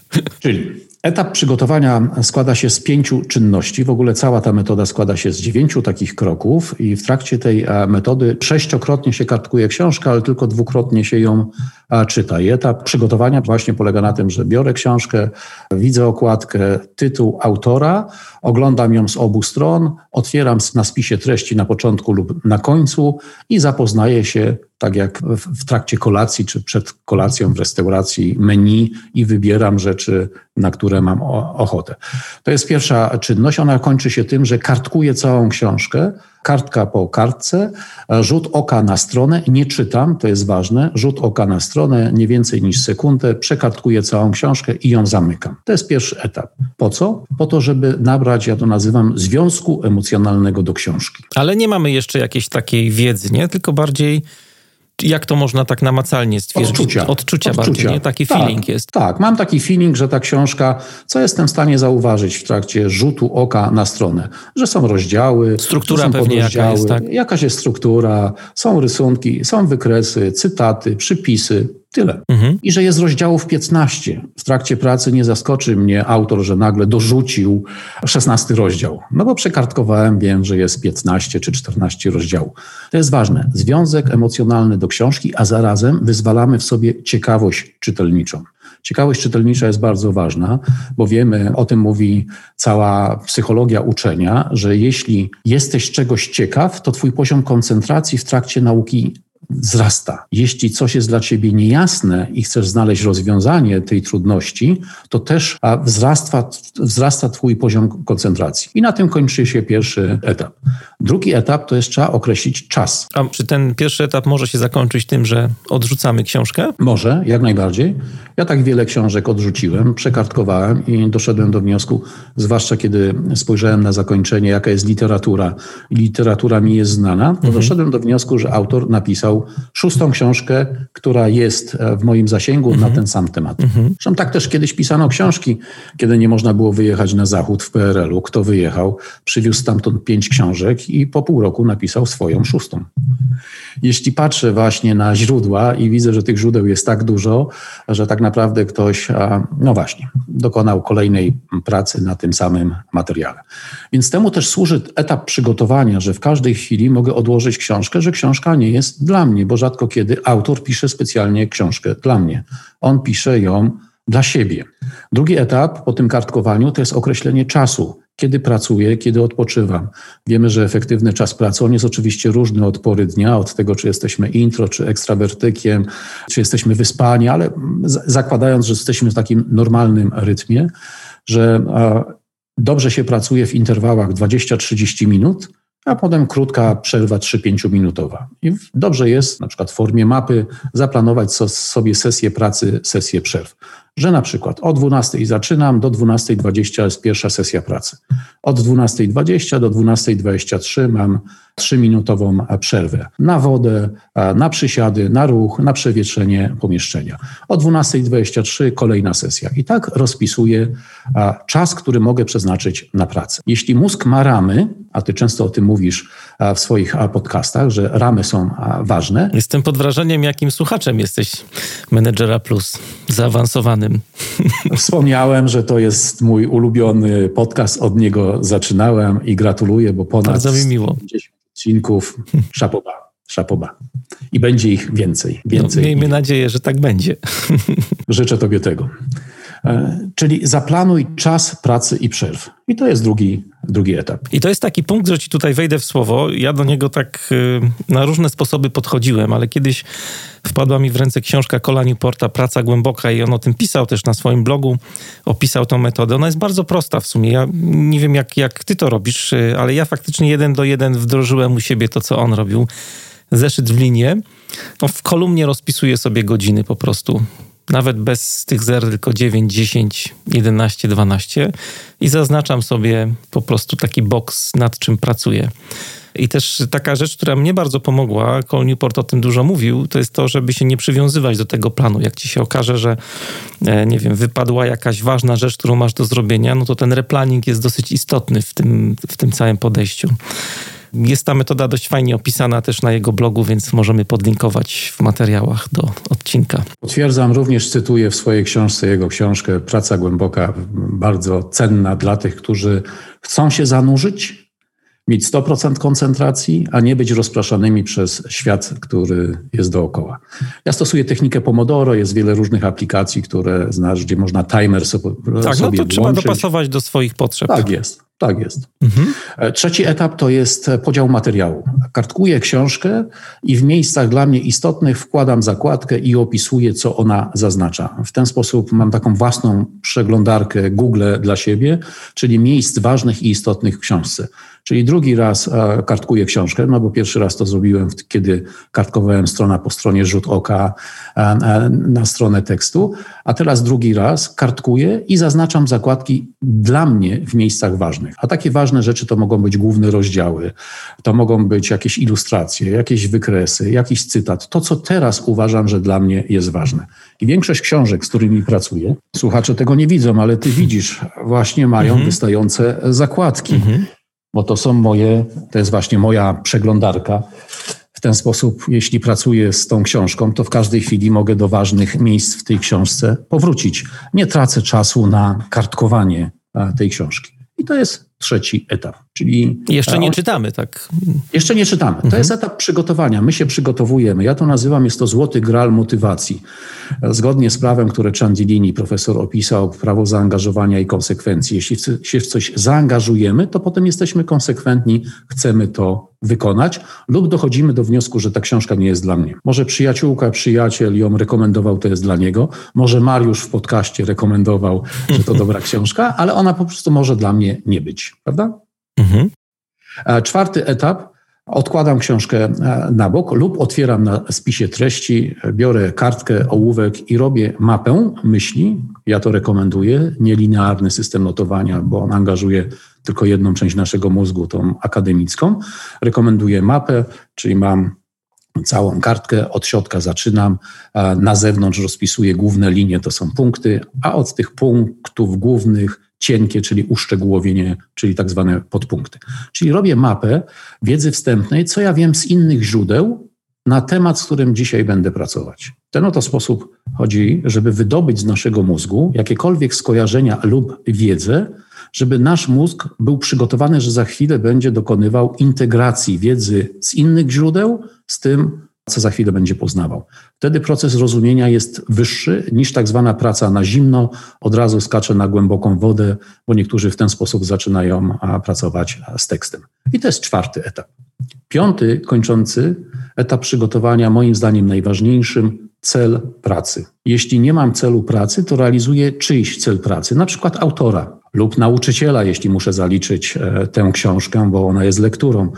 Speaker 2: Czyli etap przygotowania składa się z pięciu czynności. W ogóle cała ta metoda składa się z dziewięciu takich kroków i w trakcie tej metody sześciokrotnie się kartkuje książkę, ale tylko dwukrotnie się ją czyta. I etap przygotowania właśnie polega na tym, że biorę książkę, widzę okładkę, tytuł autora, oglądam ją z obu stron, otwieram na spisie treści na początku lub na końcu i zapoznaję się tak jak w trakcie kolacji czy przed kolacją w restauracji menu i wybieram rzeczy, na które mam ochotę. To jest pierwsza czynność. Ona kończy się tym, że kartkuję całą książkę, kartka po kartce, rzut oka na stronę, nie czytam, to jest ważne, rzut oka na stronę, nie więcej niż sekundę, przekartkuję całą książkę i ją zamykam. To jest pierwszy etap. Po co? Po to, żeby nabrać, ja to nazywam, związku emocjonalnego do książki.
Speaker 1: Ale nie mamy jeszcze jakiejś takiej wiedzy, nie? Tylko bardziej jak to można tak namacalnie stwierdzić?
Speaker 2: Odczucia.
Speaker 1: Odczucia, Odczucia. bardziej, nie? Taki tak, feeling jest.
Speaker 2: Tak, mam taki feeling, że ta książka, co jestem w stanie zauważyć w trakcie rzutu oka na stronę? Że są rozdziały.
Speaker 1: Struktura
Speaker 2: są
Speaker 1: pewnie jaka jest, tak?
Speaker 2: Jakaś jest struktura, są rysunki, są wykresy, cytaty, przypisy. Tyle. Mhm. I że jest rozdziałów 15. W trakcie pracy nie zaskoczy mnie autor, że nagle dorzucił 16 rozdział. No bo przekartkowałem, wiem, że jest 15 czy 14 rozdziałów. To jest ważne. Związek emocjonalny do książki, a zarazem wyzwalamy w sobie ciekawość czytelniczą. Ciekawość czytelnicza jest bardzo ważna, bo wiemy, o tym mówi cała psychologia uczenia, że jeśli jesteś czegoś ciekaw, to twój poziom koncentracji w trakcie nauki wzrasta. Jeśli coś jest dla ciebie niejasne i chcesz znaleźć rozwiązanie tej trudności, to też wzrasta, wzrasta twój poziom koncentracji. I na tym kończy się pierwszy etap. Drugi etap to jest trzeba określić czas.
Speaker 1: A czy ten pierwszy etap może się zakończyć tym, że odrzucamy książkę?
Speaker 2: Może, jak najbardziej. Ja tak wiele książek odrzuciłem, przekartkowałem i doszedłem do wniosku, zwłaszcza kiedy spojrzałem na zakończenie, jaka jest literatura i literatura mi jest znana, to mhm. doszedłem do wniosku, że autor napisał szóstą książkę, która jest e, w moim zasięgu mhm. na ten sam temat. Mhm. Zresztą tak też kiedyś pisano książki, kiedy nie można było wyjechać na zachód w PRL-u. Kto wyjechał, przywiózł stamtąd pięć książek i po pół roku napisał swoją szóstą. Jeśli patrzę właśnie na źródła i widzę, że tych źródeł jest tak dużo, że tak naprawdę ktoś, no właśnie, dokonał kolejnej pracy na tym samym materiale. Więc temu też służy etap przygotowania, że w każdej chwili mogę odłożyć książkę, że książka nie jest dla mnie, bo rzadko kiedy autor pisze specjalnie książkę dla mnie. On pisze ją dla siebie. Drugi etap po tym kartkowaniu to jest określenie czasu kiedy pracuję, kiedy odpoczywam. Wiemy, że efektywny czas pracy, on jest oczywiście różny od pory dnia, od tego, czy jesteśmy intro, czy ekstrawertykiem, czy jesteśmy wyspani, ale zakładając, że jesteśmy w takim normalnym rytmie, że dobrze się pracuje w interwałach 20-30 minut, a potem krótka przerwa 3-5 minutowa. I dobrze jest, na przykład w formie mapy, zaplanować sobie sesję pracy, sesję przerw. Że na przykład o 12 zaczynam, do 12.20 jest pierwsza sesja pracy. Od 12.20 do 12.23 mam trzyminutową przerwę na wodę, na przysiady, na ruch, na przewietrzenie pomieszczenia. O 12.23 kolejna sesja. I tak rozpisuję czas, który mogę przeznaczyć na pracę. Jeśli mózg ma ramy, a ty często o tym mówisz w swoich podcastach, że ramy są ważne.
Speaker 1: Jestem pod wrażeniem, jakim słuchaczem jesteś Menedżera Plus, zaawansowanym. <laughs>
Speaker 2: Wspomniałem, że to jest mój ulubiony podcast, od niego zaczynałem i gratuluję, bo ponad
Speaker 1: Bardzo mi miło.
Speaker 2: 50 odcinków. Szapoba, szapoba. I będzie ich więcej.
Speaker 1: No,
Speaker 2: więcej
Speaker 1: no, miejmy nadzieję, że tak będzie. <laughs>
Speaker 2: Życzę Tobie tego. E, czyli zaplanuj czas pracy i przerw. I to jest drugi, drugi etap.
Speaker 1: I to jest taki punkt, że ci tutaj wejdę w słowo. Ja do niego tak y, na różne sposoby podchodziłem, ale kiedyś wpadła mi w ręce książka Cola Newporta Praca Głęboka i on o tym pisał też na swoim blogu, opisał tą metodę. Ona jest bardzo prosta w sumie. Ja nie wiem, jak, jak ty to robisz, y, ale ja faktycznie jeden do jeden wdrożyłem u siebie to, co on robił. Zeszyt w linię. No, w kolumnie rozpisuję sobie godziny po prostu nawet bez tych zer, tylko 9, 10, 11, 12 i zaznaczam sobie po prostu taki boks, nad czym pracuję. I też taka rzecz, która mnie bardzo pomogła, Cole Newport o tym dużo mówił, to jest to, żeby się nie przywiązywać do tego planu. Jak ci się okaże, że e, nie wiem, wypadła jakaś ważna rzecz, którą masz do zrobienia, no to ten replanning jest dosyć istotny w tym, w tym całym podejściu. Jest ta metoda dość fajnie opisana też na jego blogu, więc możemy podlinkować w materiałach do odcinka.
Speaker 2: Potwierdzam, również cytuję w swojej książce jego książkę Praca Głęboka, bardzo cenna dla tych, którzy chcą się zanurzyć, mieć 100% koncentracji, a nie być rozpraszanymi przez świat, który jest dookoła. Ja stosuję technikę Pomodoro, jest wiele różnych aplikacji, które znasz, gdzie można timer sobie
Speaker 1: Tak,
Speaker 2: no
Speaker 1: to trzeba dopasować do swoich potrzeb.
Speaker 2: Tak jest. Tak jest. Mhm. Trzeci etap to jest podział materiału. Kartkuję książkę i w miejscach dla mnie istotnych wkładam zakładkę i opisuję, co ona zaznacza. W ten sposób mam taką własną przeglądarkę Google dla siebie, czyli miejsc ważnych i istotnych w książce. Czyli drugi raz e, kartkuję książkę, no bo pierwszy raz to zrobiłem, kiedy kartkowałem strona po stronie rzut oka e, e, na stronę tekstu, a teraz drugi raz kartkuję i zaznaczam zakładki dla mnie w miejscach ważnych. A takie ważne rzeczy to mogą być główne rozdziały, to mogą być jakieś ilustracje, jakieś wykresy, jakiś cytat. To, co teraz uważam, że dla mnie jest ważne. I większość książek, z którymi pracuję, słuchacze tego nie widzą, ale ty widzisz, właśnie mają mhm. wystające zakładki. Mhm bo to są moje, to jest właśnie moja przeglądarka. W ten sposób, jeśli pracuję z tą książką, to w każdej chwili mogę do ważnych miejsc w tej książce powrócić. Nie tracę czasu na kartkowanie tej książki. I to jest trzeci etap. Czyli
Speaker 1: jeszcze nie czytamy, tak?
Speaker 2: Jeszcze nie czytamy. To mhm. jest etap przygotowania. My się przygotowujemy. Ja to nazywam, jest to złoty gral motywacji. Zgodnie z prawem, które Ciandilini, profesor, opisał, prawo zaangażowania i konsekwencji. Jeśli się w coś zaangażujemy, to potem jesteśmy konsekwentni, chcemy to wykonać, lub dochodzimy do wniosku, że ta książka nie jest dla mnie. Może przyjaciółka, przyjaciel ją rekomendował, to jest dla niego. Może Mariusz w podcaście rekomendował, że to dobra książka, ale ona po prostu może dla mnie nie być prawda? Mhm. E, czwarty etap. Odkładam książkę e, na bok lub otwieram na spisie treści, biorę kartkę, ołówek i robię mapę myśli. Ja to rekomenduję. Nielinearny system notowania, bo on angażuje tylko jedną część naszego mózgu, tą akademicką. Rekomenduję mapę, czyli mam całą kartkę, od środka zaczynam, na zewnątrz rozpisuję główne linie, to są punkty, a od tych punktów głównych cienkie, czyli uszczegółowienie, czyli tak zwane podpunkty. Czyli robię mapę wiedzy wstępnej, co ja wiem z innych źródeł na temat, z którym dzisiaj będę pracować. Ten oto sposób chodzi, żeby wydobyć z naszego mózgu jakiekolwiek skojarzenia lub wiedzę, żeby nasz mózg był przygotowany, że za chwilę będzie dokonywał integracji wiedzy z innych źródeł z tym, co za chwilę będzie poznawał. Wtedy proces rozumienia jest wyższy niż tak zwana praca na zimno, od razu skacze na głęboką wodę, bo niektórzy w ten sposób zaczynają pracować z tekstem. I to jest czwarty etap. Piąty, kończący etap przygotowania, moim zdaniem najważniejszym, cel pracy. Jeśli nie mam celu pracy, to realizuję czyjś cel pracy, na przykład autora. Lub nauczyciela, jeśli muszę zaliczyć e, tę książkę, bo ona jest lekturą.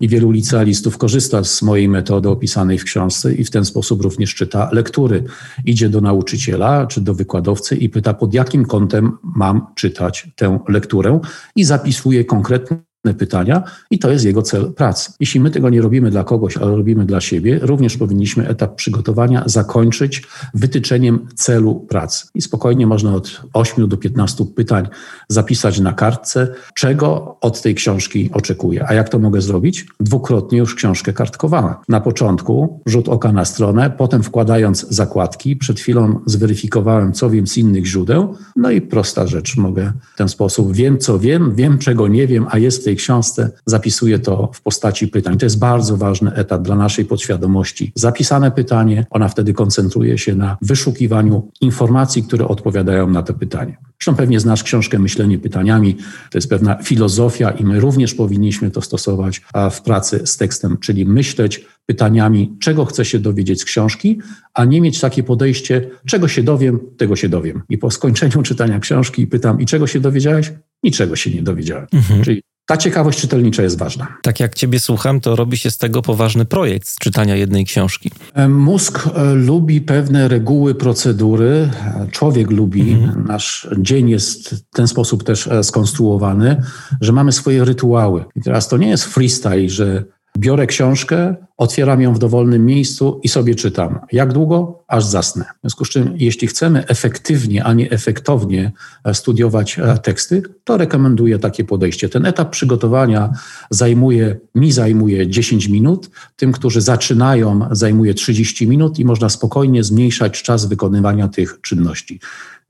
Speaker 2: I wielu licealistów korzysta z mojej metody opisanej w książce i w ten sposób również czyta lektury. Idzie do nauczyciela czy do wykładowcy i pyta, pod jakim kątem mam czytać tę lekturę i zapisuje konkretne pytania i to jest jego cel pracy. Jeśli my tego nie robimy dla kogoś, ale robimy dla siebie, również powinniśmy etap przygotowania zakończyć wytyczeniem celu pracy. I spokojnie można od 8 do 15 pytań zapisać na kartce, czego od tej książki oczekuję. A jak to mogę zrobić? Dwukrotnie już książkę kartkowana. Na początku rzut oka na stronę, potem wkładając zakładki. Przed chwilą zweryfikowałem, co wiem z innych źródeł. No i prosta rzecz, mogę w ten sposób. Wiem, co wiem, wiem, czego nie wiem, a jest w tej tej książce zapisuję to w postaci pytań. To jest bardzo ważny etap dla naszej podświadomości. Zapisane pytanie, ona wtedy koncentruje się na wyszukiwaniu informacji, które odpowiadają na to pytanie. Zresztą pewnie znasz książkę Myślenie pytaniami. To jest pewna filozofia i my również powinniśmy to stosować w pracy z tekstem, czyli myśleć pytaniami, czego chcę się dowiedzieć z książki, a nie mieć takie podejście, czego się dowiem, tego się dowiem. I po skończeniu czytania książki pytam, i czego się dowiedziałeś? Niczego się nie dowiedziałem. Mhm. Czyli ta ciekawość czytelnicza jest ważna.
Speaker 1: Tak jak Ciebie słucham, to robi się z tego poważny projekt z czytania jednej książki.
Speaker 2: E, mózg e, lubi pewne reguły, procedury. Człowiek lubi. Mhm. Nasz dzień jest w ten sposób też e, skonstruowany, że mamy swoje rytuały. I teraz to nie jest freestyle, że Biorę książkę, otwieram ją w dowolnym miejscu i sobie czytam. Jak długo? Aż zasnę. W związku z czym, jeśli chcemy efektywnie, a nie efektownie e, studiować e, teksty, to rekomenduję takie podejście. Ten etap przygotowania zajmuje, mi zajmuje 10 minut, tym, którzy zaczynają, zajmuje 30 minut i można spokojnie zmniejszać czas wykonywania tych czynności.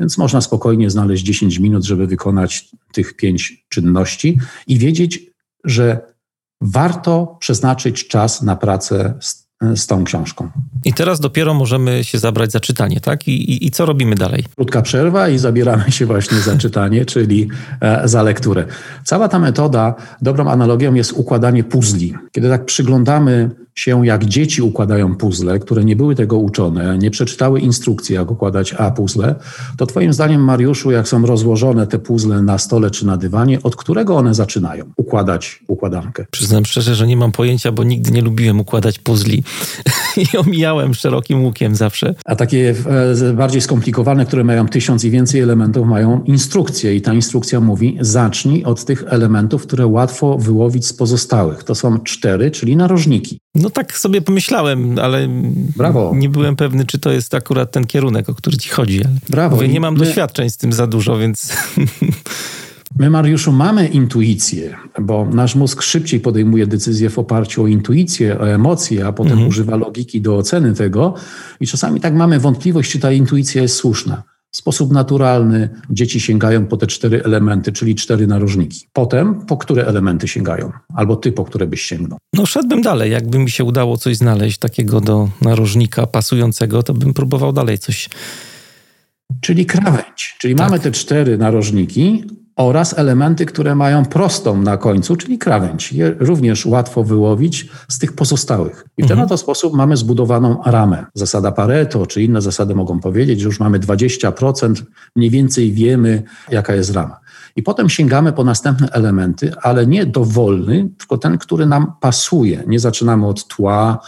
Speaker 2: Więc można spokojnie znaleźć 10 minut, żeby wykonać tych pięć czynności i wiedzieć, że warto przeznaczyć czas na pracę z, z tą książką.
Speaker 1: I teraz dopiero możemy się zabrać za czytanie, tak? I, i, I, co robimy dalej?
Speaker 2: Krótka przerwa i zabieramy się właśnie za czytanie, <laughs> czyli e, za lekturę. Cała ta metoda, dobrą analogią jest układanie puzli. Kiedy tak przyglądamy się, jak dzieci układają puzzle, które nie były tego uczone, nie przeczytały instrukcji, jak układać A puzzle, to Twoim zdaniem, Mariuszu, jak są rozłożone te puzzle na stole czy na dywanie, od którego one zaczynają układać układankę?
Speaker 1: Przyznam szczerze, że nie mam pojęcia, bo nigdy nie lubiłem układać puzli <laughs> i omijałem szerokim łukiem zawsze.
Speaker 2: A takie e, bardziej skomplikowane, które mają tysiąc i więcej elementów, mają instrukcję i ta instrukcja mówi: zacznij od tych elementów, które łatwo wyłowić z pozostałych. To są cztery, czyli narożniki.
Speaker 1: No tak sobie pomyślałem, ale Brawo. nie byłem pewny, czy to jest akurat ten kierunek, o który ci chodzi. Ale Brawo. Mówię, nie mam my... doświadczeń z tym za dużo, więc... <laughs>
Speaker 2: My, Mariuszu, mamy intuicję, bo nasz mózg szybciej podejmuje decyzje w oparciu o intuicję, o emocje, a potem mhm. używa logiki do oceny tego. I czasami tak mamy wątpliwość, czy ta intuicja jest słuszna. W sposób naturalny dzieci sięgają po te cztery elementy, czyli cztery narożniki. Potem po które elementy sięgają? Albo ty, po które byś sięgnął?
Speaker 1: No szedłbym dalej. Jakby mi się udało coś znaleźć takiego do narożnika pasującego, to bym próbował dalej coś...
Speaker 2: Czyli krawędź. Czyli tak. mamy te cztery narożniki, oraz elementy, które mają prostą na końcu, czyli krawędź. Je również łatwo wyłowić z tych pozostałych. I w ten mhm. oto sposób mamy zbudowaną ramę. Zasada Pareto czy inne zasady mogą powiedzieć, że już mamy 20%, mniej więcej wiemy, jaka jest rama. I potem sięgamy po następne elementy, ale nie dowolny, tylko ten, który nam pasuje. Nie zaczynamy od tła,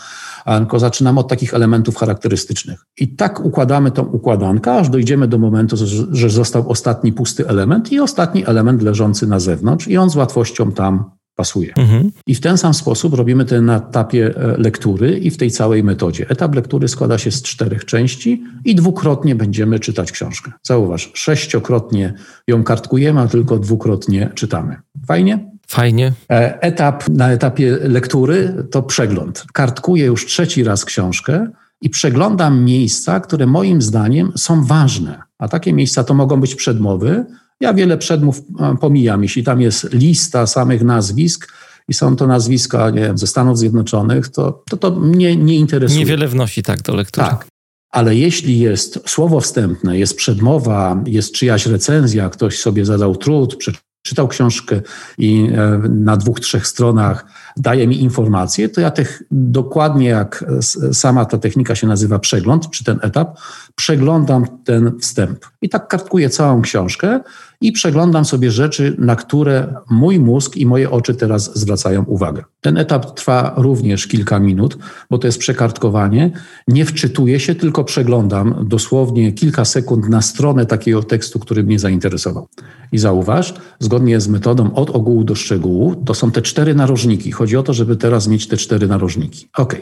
Speaker 2: tylko zaczynamy od takich elementów charakterystycznych. I tak układamy tą układankę, aż dojdziemy do momentu, że został ostatni pusty element i ostatni element leżący na zewnątrz i on z łatwością tam pasuje. Mhm. I w ten sam sposób robimy to na etapie e, lektury i w tej całej metodzie. Etap lektury składa się z czterech części i dwukrotnie będziemy czytać książkę. Zauważ, sześciokrotnie ją kartkujemy, a tylko dwukrotnie czytamy. Fajnie?
Speaker 1: Fajnie.
Speaker 2: E, etap na etapie lektury to przegląd. Kartkuję już trzeci raz książkę i przeglądam miejsca, które moim zdaniem są ważne. A takie miejsca to mogą być przedmowy. Ja wiele przedmów pomijam. Jeśli tam jest lista samych nazwisk, i są to nazwiska nie wiem, ze Stanów Zjednoczonych, to to, to mnie nie interesuje.
Speaker 1: Niewiele wnosi tak do lektury.
Speaker 2: Tak. Ale jeśli jest słowo wstępne, jest przedmowa, jest czyjaś recenzja, ktoś sobie zadał trud, czytał książkę i e, na dwóch, trzech stronach daje mi informacje, to ja tych, dokładnie jak sama ta technika się nazywa przegląd, czy ten etap, przeglądam ten wstęp. I tak kartkuję całą książkę i przeglądam sobie rzeczy, na które mój mózg i moje oczy teraz zwracają uwagę. Ten etap trwa również kilka minut, bo to jest przekartkowanie. Nie wczytuję się, tylko przeglądam dosłownie kilka sekund na stronę takiego tekstu, który mnie zainteresował. I zauważ, zgodnie z metodą od ogółu do szczegółu, to są te cztery narożniki. Chodzi o to, żeby teraz mieć te cztery narożniki. Ok.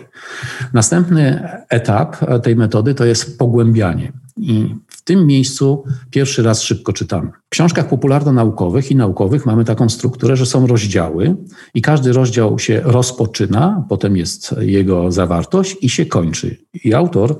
Speaker 2: Następny etap tej metody to jest pogłębianie. I w tym miejscu pierwszy raz szybko czytamy. W książkach popularno-naukowych i naukowych mamy taką strukturę, że są rozdziały i każdy rozdział się rozpoczyna, potem jest jego zawartość i się kończy. I autor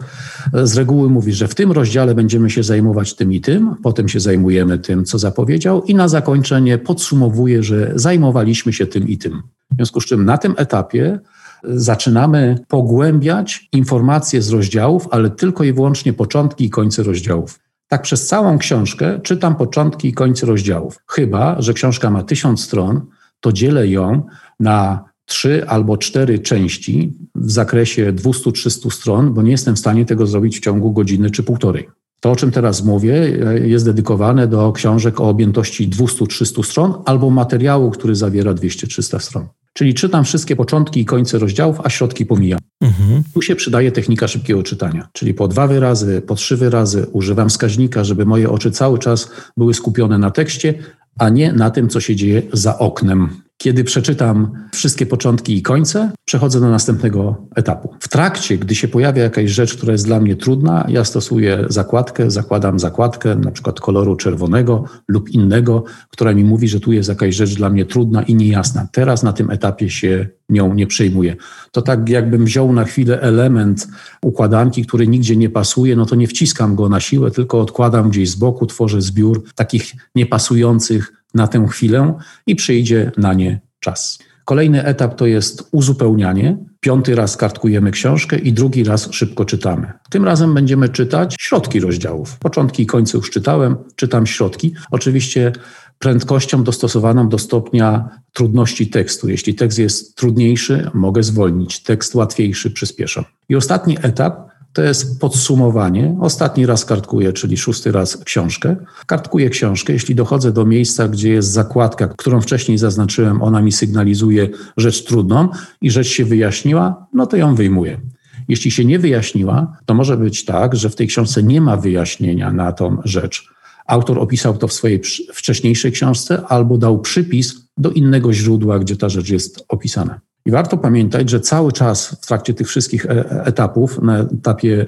Speaker 2: z reguły mówi, że w tym rozdziale będziemy się zajmować tym i tym, potem się zajmujemy tym, co zapowiedział i na zakończenie podsumowuje, że zajmowaliśmy się tym i tym. W związku z czym na tym etapie zaczynamy pogłębiać informacje z rozdziałów, ale tylko i wyłącznie początki i końce rozdziałów. Tak przez całą książkę czytam początki i końce rozdziałów. Chyba, że książka ma tysiąc stron, to dzielę ją na trzy albo cztery części w zakresie 200-300 stron, bo nie jestem w stanie tego zrobić w ciągu godziny czy półtorej. To, o czym teraz mówię, jest dedykowane do książek o objętości 200-300 stron albo materiału, który zawiera 200-300 stron. Czyli czytam wszystkie początki i końce rozdziałów, a środki pomijam. Mhm. Tu się przydaje technika szybkiego czytania, czyli po dwa wyrazy, po trzy wyrazy używam wskaźnika, żeby moje oczy cały czas były skupione na tekście, a nie na tym, co się dzieje za oknem. Kiedy przeczytam wszystkie początki i końce, przechodzę do następnego etapu. W trakcie, gdy się pojawia jakaś rzecz, która jest dla mnie trudna, ja stosuję zakładkę, zakładam zakładkę, na przykład koloru czerwonego lub innego, która mi mówi, że tu jest jakaś rzecz dla mnie trudna i niejasna. Teraz na tym etapie się nią nie przejmuję. To tak jakbym wziął na chwilę element układanki, który nigdzie nie pasuje, no to nie wciskam go na siłę, tylko odkładam gdzieś z boku, tworzę zbiór takich niepasujących na tę chwilę i przyjdzie na nie czas. Kolejny etap to jest uzupełnianie. Piąty raz kartkujemy książkę i drugi raz szybko czytamy. Tym razem będziemy czytać środki rozdziałów. Początki i końce już czytałem, czytam środki. Oczywiście prędkością dostosowaną do stopnia trudności tekstu. Jeśli tekst jest trudniejszy, mogę zwolnić. Tekst łatwiejszy przyspieszam. I ostatni etap to jest podsumowanie. Ostatni raz kartkuję, czyli szósty raz książkę. Kartkuję książkę. Jeśli dochodzę do miejsca, gdzie jest zakładka, którą wcześniej zaznaczyłem, ona mi sygnalizuje rzecz trudną i rzecz się wyjaśniła, no to ją wyjmuję. Jeśli się nie wyjaśniła, to może być tak, że w tej książce nie ma wyjaśnienia na tą rzecz. Autor opisał to w swojej wcześniejszej książce albo dał przypis do innego źródła, gdzie ta rzecz jest opisana. I warto pamiętać, że cały czas w trakcie tych wszystkich e, etapów, na etapie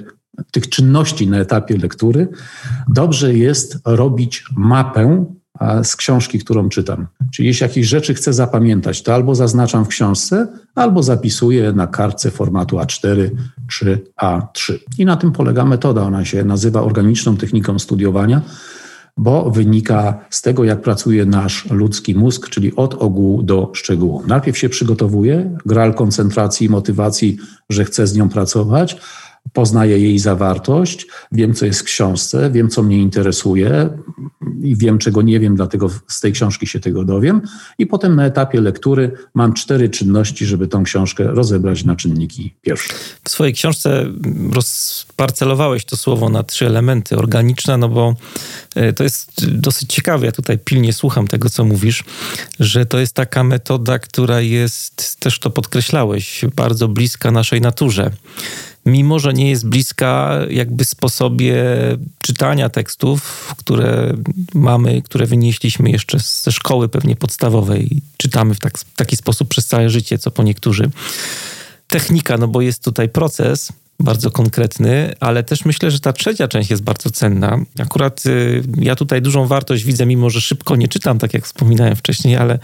Speaker 2: tych czynności na etapie lektury, dobrze jest robić mapę z książki, którą czytam. Czyli jeśli jakieś rzeczy chcę zapamiętać, to albo zaznaczam w książce, albo zapisuję na kartce formatu A4 czy A3. I na tym polega metoda. Ona się nazywa organiczną techniką studiowania bo wynika z tego, jak pracuje nasz ludzki mózg, czyli od ogółu do szczegółu. Najpierw się przygotowuje, gral koncentracji i motywacji, że chce z nią pracować, poznaję jej zawartość, wiem, co jest w książce, wiem, co mnie interesuje i wiem, czego nie wiem, dlatego z tej książki się tego dowiem. I potem na etapie lektury mam cztery czynności, żeby tą książkę rozebrać na czynniki pierwsze.
Speaker 1: W swojej książce rozparcelowałeś to słowo na trzy elementy. Organiczna, no bo e, to jest dosyć ciekawe. Ja tutaj pilnie słucham tego, co mówisz, że to jest taka metoda, która jest, też to podkreślałeś, bardzo bliska naszej naturze mimo że nie jest bliska jakby sposobie czytania tekstów, które mamy, które wynieśliśmy jeszcze ze szkoły pewnie podstawowej. Czytamy w, tak, taki sposób przez całe życie, co po niektórzy. Technika, no bo jest tutaj proces, bardzo konkretny, ale też myślę, że ta trzecia część jest bardzo cenna. Akurat y, ja tutaj dużą wartość widzę, mimo że szybko nie czytam, tak jak wspominałem wcześniej, ale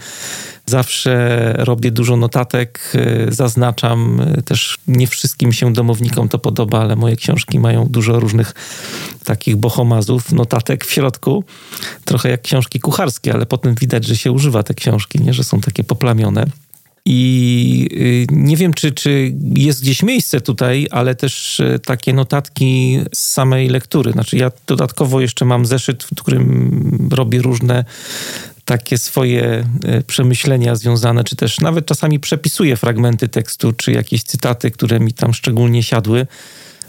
Speaker 1: zawsze robię dużo notatek, y, zaznaczam. Y, też nie wszystkim się domownikom to podoba, ale moje książki mają dużo różnych takich bohomazów, notatek w środku. Trochę jak książki kucharskie, ale potem widać, że się używa te książki, nie? że są takie poplamione. I y, nie wiem, czy, czy jest gdzieś miejsce tutaj, ale też y, takie notatki z samej lektury. Znaczy, ja dodatkowo jeszcze mam zeszyt, w którym robię różne takie swoje e, przemyślenia związane, czy też nawet czasami przepisuję fragmenty tekstu, czy jakieś cytaty, które mi tam szczególnie siadły,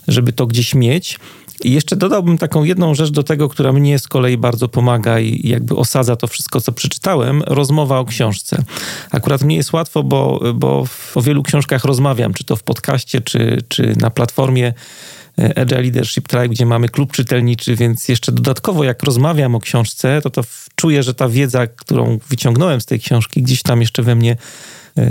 Speaker 1: żeby to gdzieś mieć. I jeszcze dodałbym taką jedną rzecz do tego, która mnie z kolei bardzo pomaga i jakby osadza to wszystko, co przeczytałem, rozmowa o książce. Akurat mnie jest łatwo, bo, bo o wielu książkach rozmawiam, czy to w podcaście, czy, czy na platformie Agile Leadership Tribe, gdzie mamy klub czytelniczy, więc jeszcze dodatkowo jak rozmawiam o książce, to to czuję, że ta wiedza, którą wyciągnąłem z tej książki, gdzieś tam jeszcze we mnie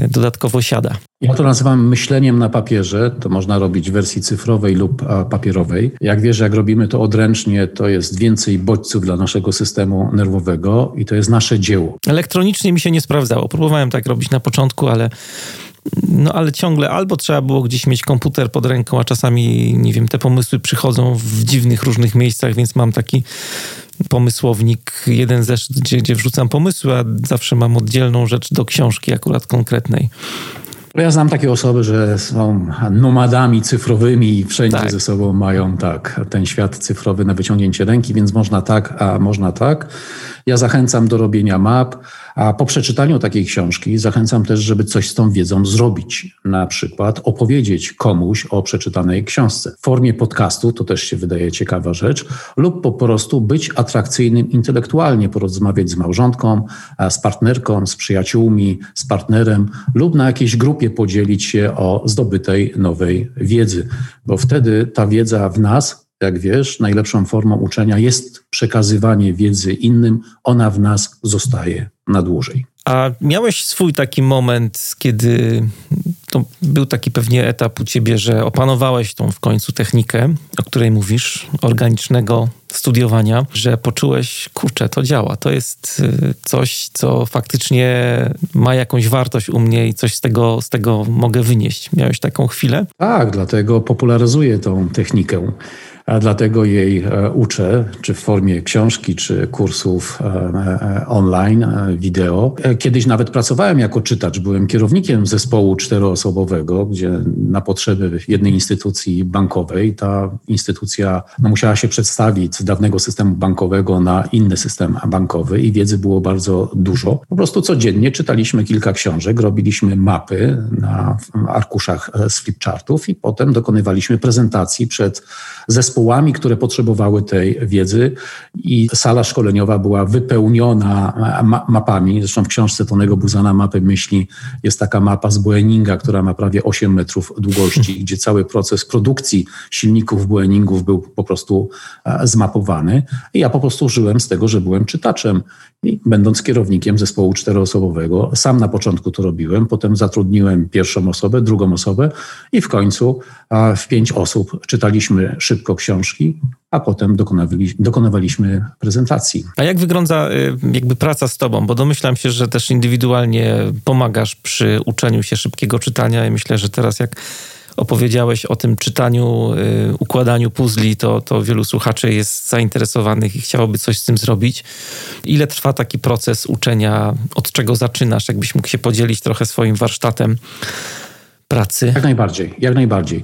Speaker 1: dodatkowo siada.
Speaker 2: Ja to nazywam myśleniem na papierze. To można robić w wersji cyfrowej lub papierowej. Jak wiesz, jak robimy to odręcznie, to jest więcej bodźców dla naszego systemu nerwowego i to jest nasze dzieło.
Speaker 1: Elektronicznie mi się nie sprawdzało. Próbowałem tak robić na początku, ale no ale ciągle albo trzeba było gdzieś mieć komputer pod ręką, a czasami, nie wiem, te pomysły przychodzą w dziwnych, różnych miejscach, więc mam taki pomysłownik, jeden zeszyt, gdzie, gdzie wrzucam pomysły, a zawsze mam oddzielną rzecz do książki akurat konkretnej.
Speaker 2: Ja znam takie osoby, że są nomadami cyfrowymi i wszędzie tak. ze sobą mają tak ten świat cyfrowy na wyciągnięcie ręki, więc można tak, a można tak. Ja zachęcam do robienia map, a po przeczytaniu takiej książki zachęcam też, żeby coś z tą wiedzą zrobić. Na przykład opowiedzieć komuś o przeczytanej książce. W formie podcastu, to też się wydaje ciekawa rzecz, lub po prostu być atrakcyjnym intelektualnie, porozmawiać z małżonką, z partnerką, z przyjaciółmi, z partnerem lub na jakiejś grupie podzielić się o zdobytej nowej wiedzy, bo wtedy ta wiedza w nas jak wiesz, najlepszą formą uczenia jest przekazywanie wiedzy innym, ona w nas zostaje na dłużej.
Speaker 1: A miałeś swój taki moment, kiedy to był taki pewnie etap u ciebie, że opanowałeś tą w końcu technikę, o której mówisz, organicznego studiowania, że poczułeś, kurczę, to działa. To jest y, coś, co faktycznie ma jakąś wartość u mnie i coś z tego, z tego mogę wynieść. Miałeś taką chwilę?
Speaker 2: Tak, dlatego popularyzuję tą technikę a dlatego jej e, uczę, czy w formie książki, czy kursów e, e, online, wideo. Kiedyś nawet pracowałem jako czytacz, byłem kierownikiem zespołu czteroosobowego, gdzie na potrzeby jednej instytucji bankowej ta instytucja no, musiała się przedstawić z dawnego systemu bankowego na inny system bankowy i wiedzy było bardzo dużo. Po prostu codziennie czytaliśmy kilka książek, robiliśmy mapy na arkuszach z flipchartów i potem dokonywaliśmy prezentacji przed zespołem zespołami, które potrzebowały tej wiedzy i sala szkoleniowa była wypełniona ma mapami. Zresztą w książce Tonego Buzana Mapy Myśli jest taka mapa z Boeinga, która ma prawie 8 metrów długości, gdzie cały proces produkcji silników Boeiningów był po prostu e, zmapowany. I ja po prostu żyłem z tego, że byłem czytaczem. I będąc kierownikiem zespołu czteroosobowego, sam na początku to robiłem, potem zatrudniłem pierwszą osobę, drugą osobę i w końcu w pięć osób czytaliśmy szybko książki, a potem dokonywali, dokonywaliśmy prezentacji.
Speaker 1: A jak wygląda y, jakby praca z tobą? Bo domyślam się, że też indywidualnie pomagasz przy uczeniu się szybkiego czytania i myślę, że teraz jak opowiedziałeś o tym czytaniu, y, układaniu puzli, to, to wielu słuchaczy jest zainteresowanych i chciałoby coś z tym zrobić. Ile trwa taki proces uczenia? Od czego zaczynasz? Jakbyś mógł się podzielić trochę swoim warsztatem pracy?
Speaker 2: Jak najbardziej, jak najbardziej.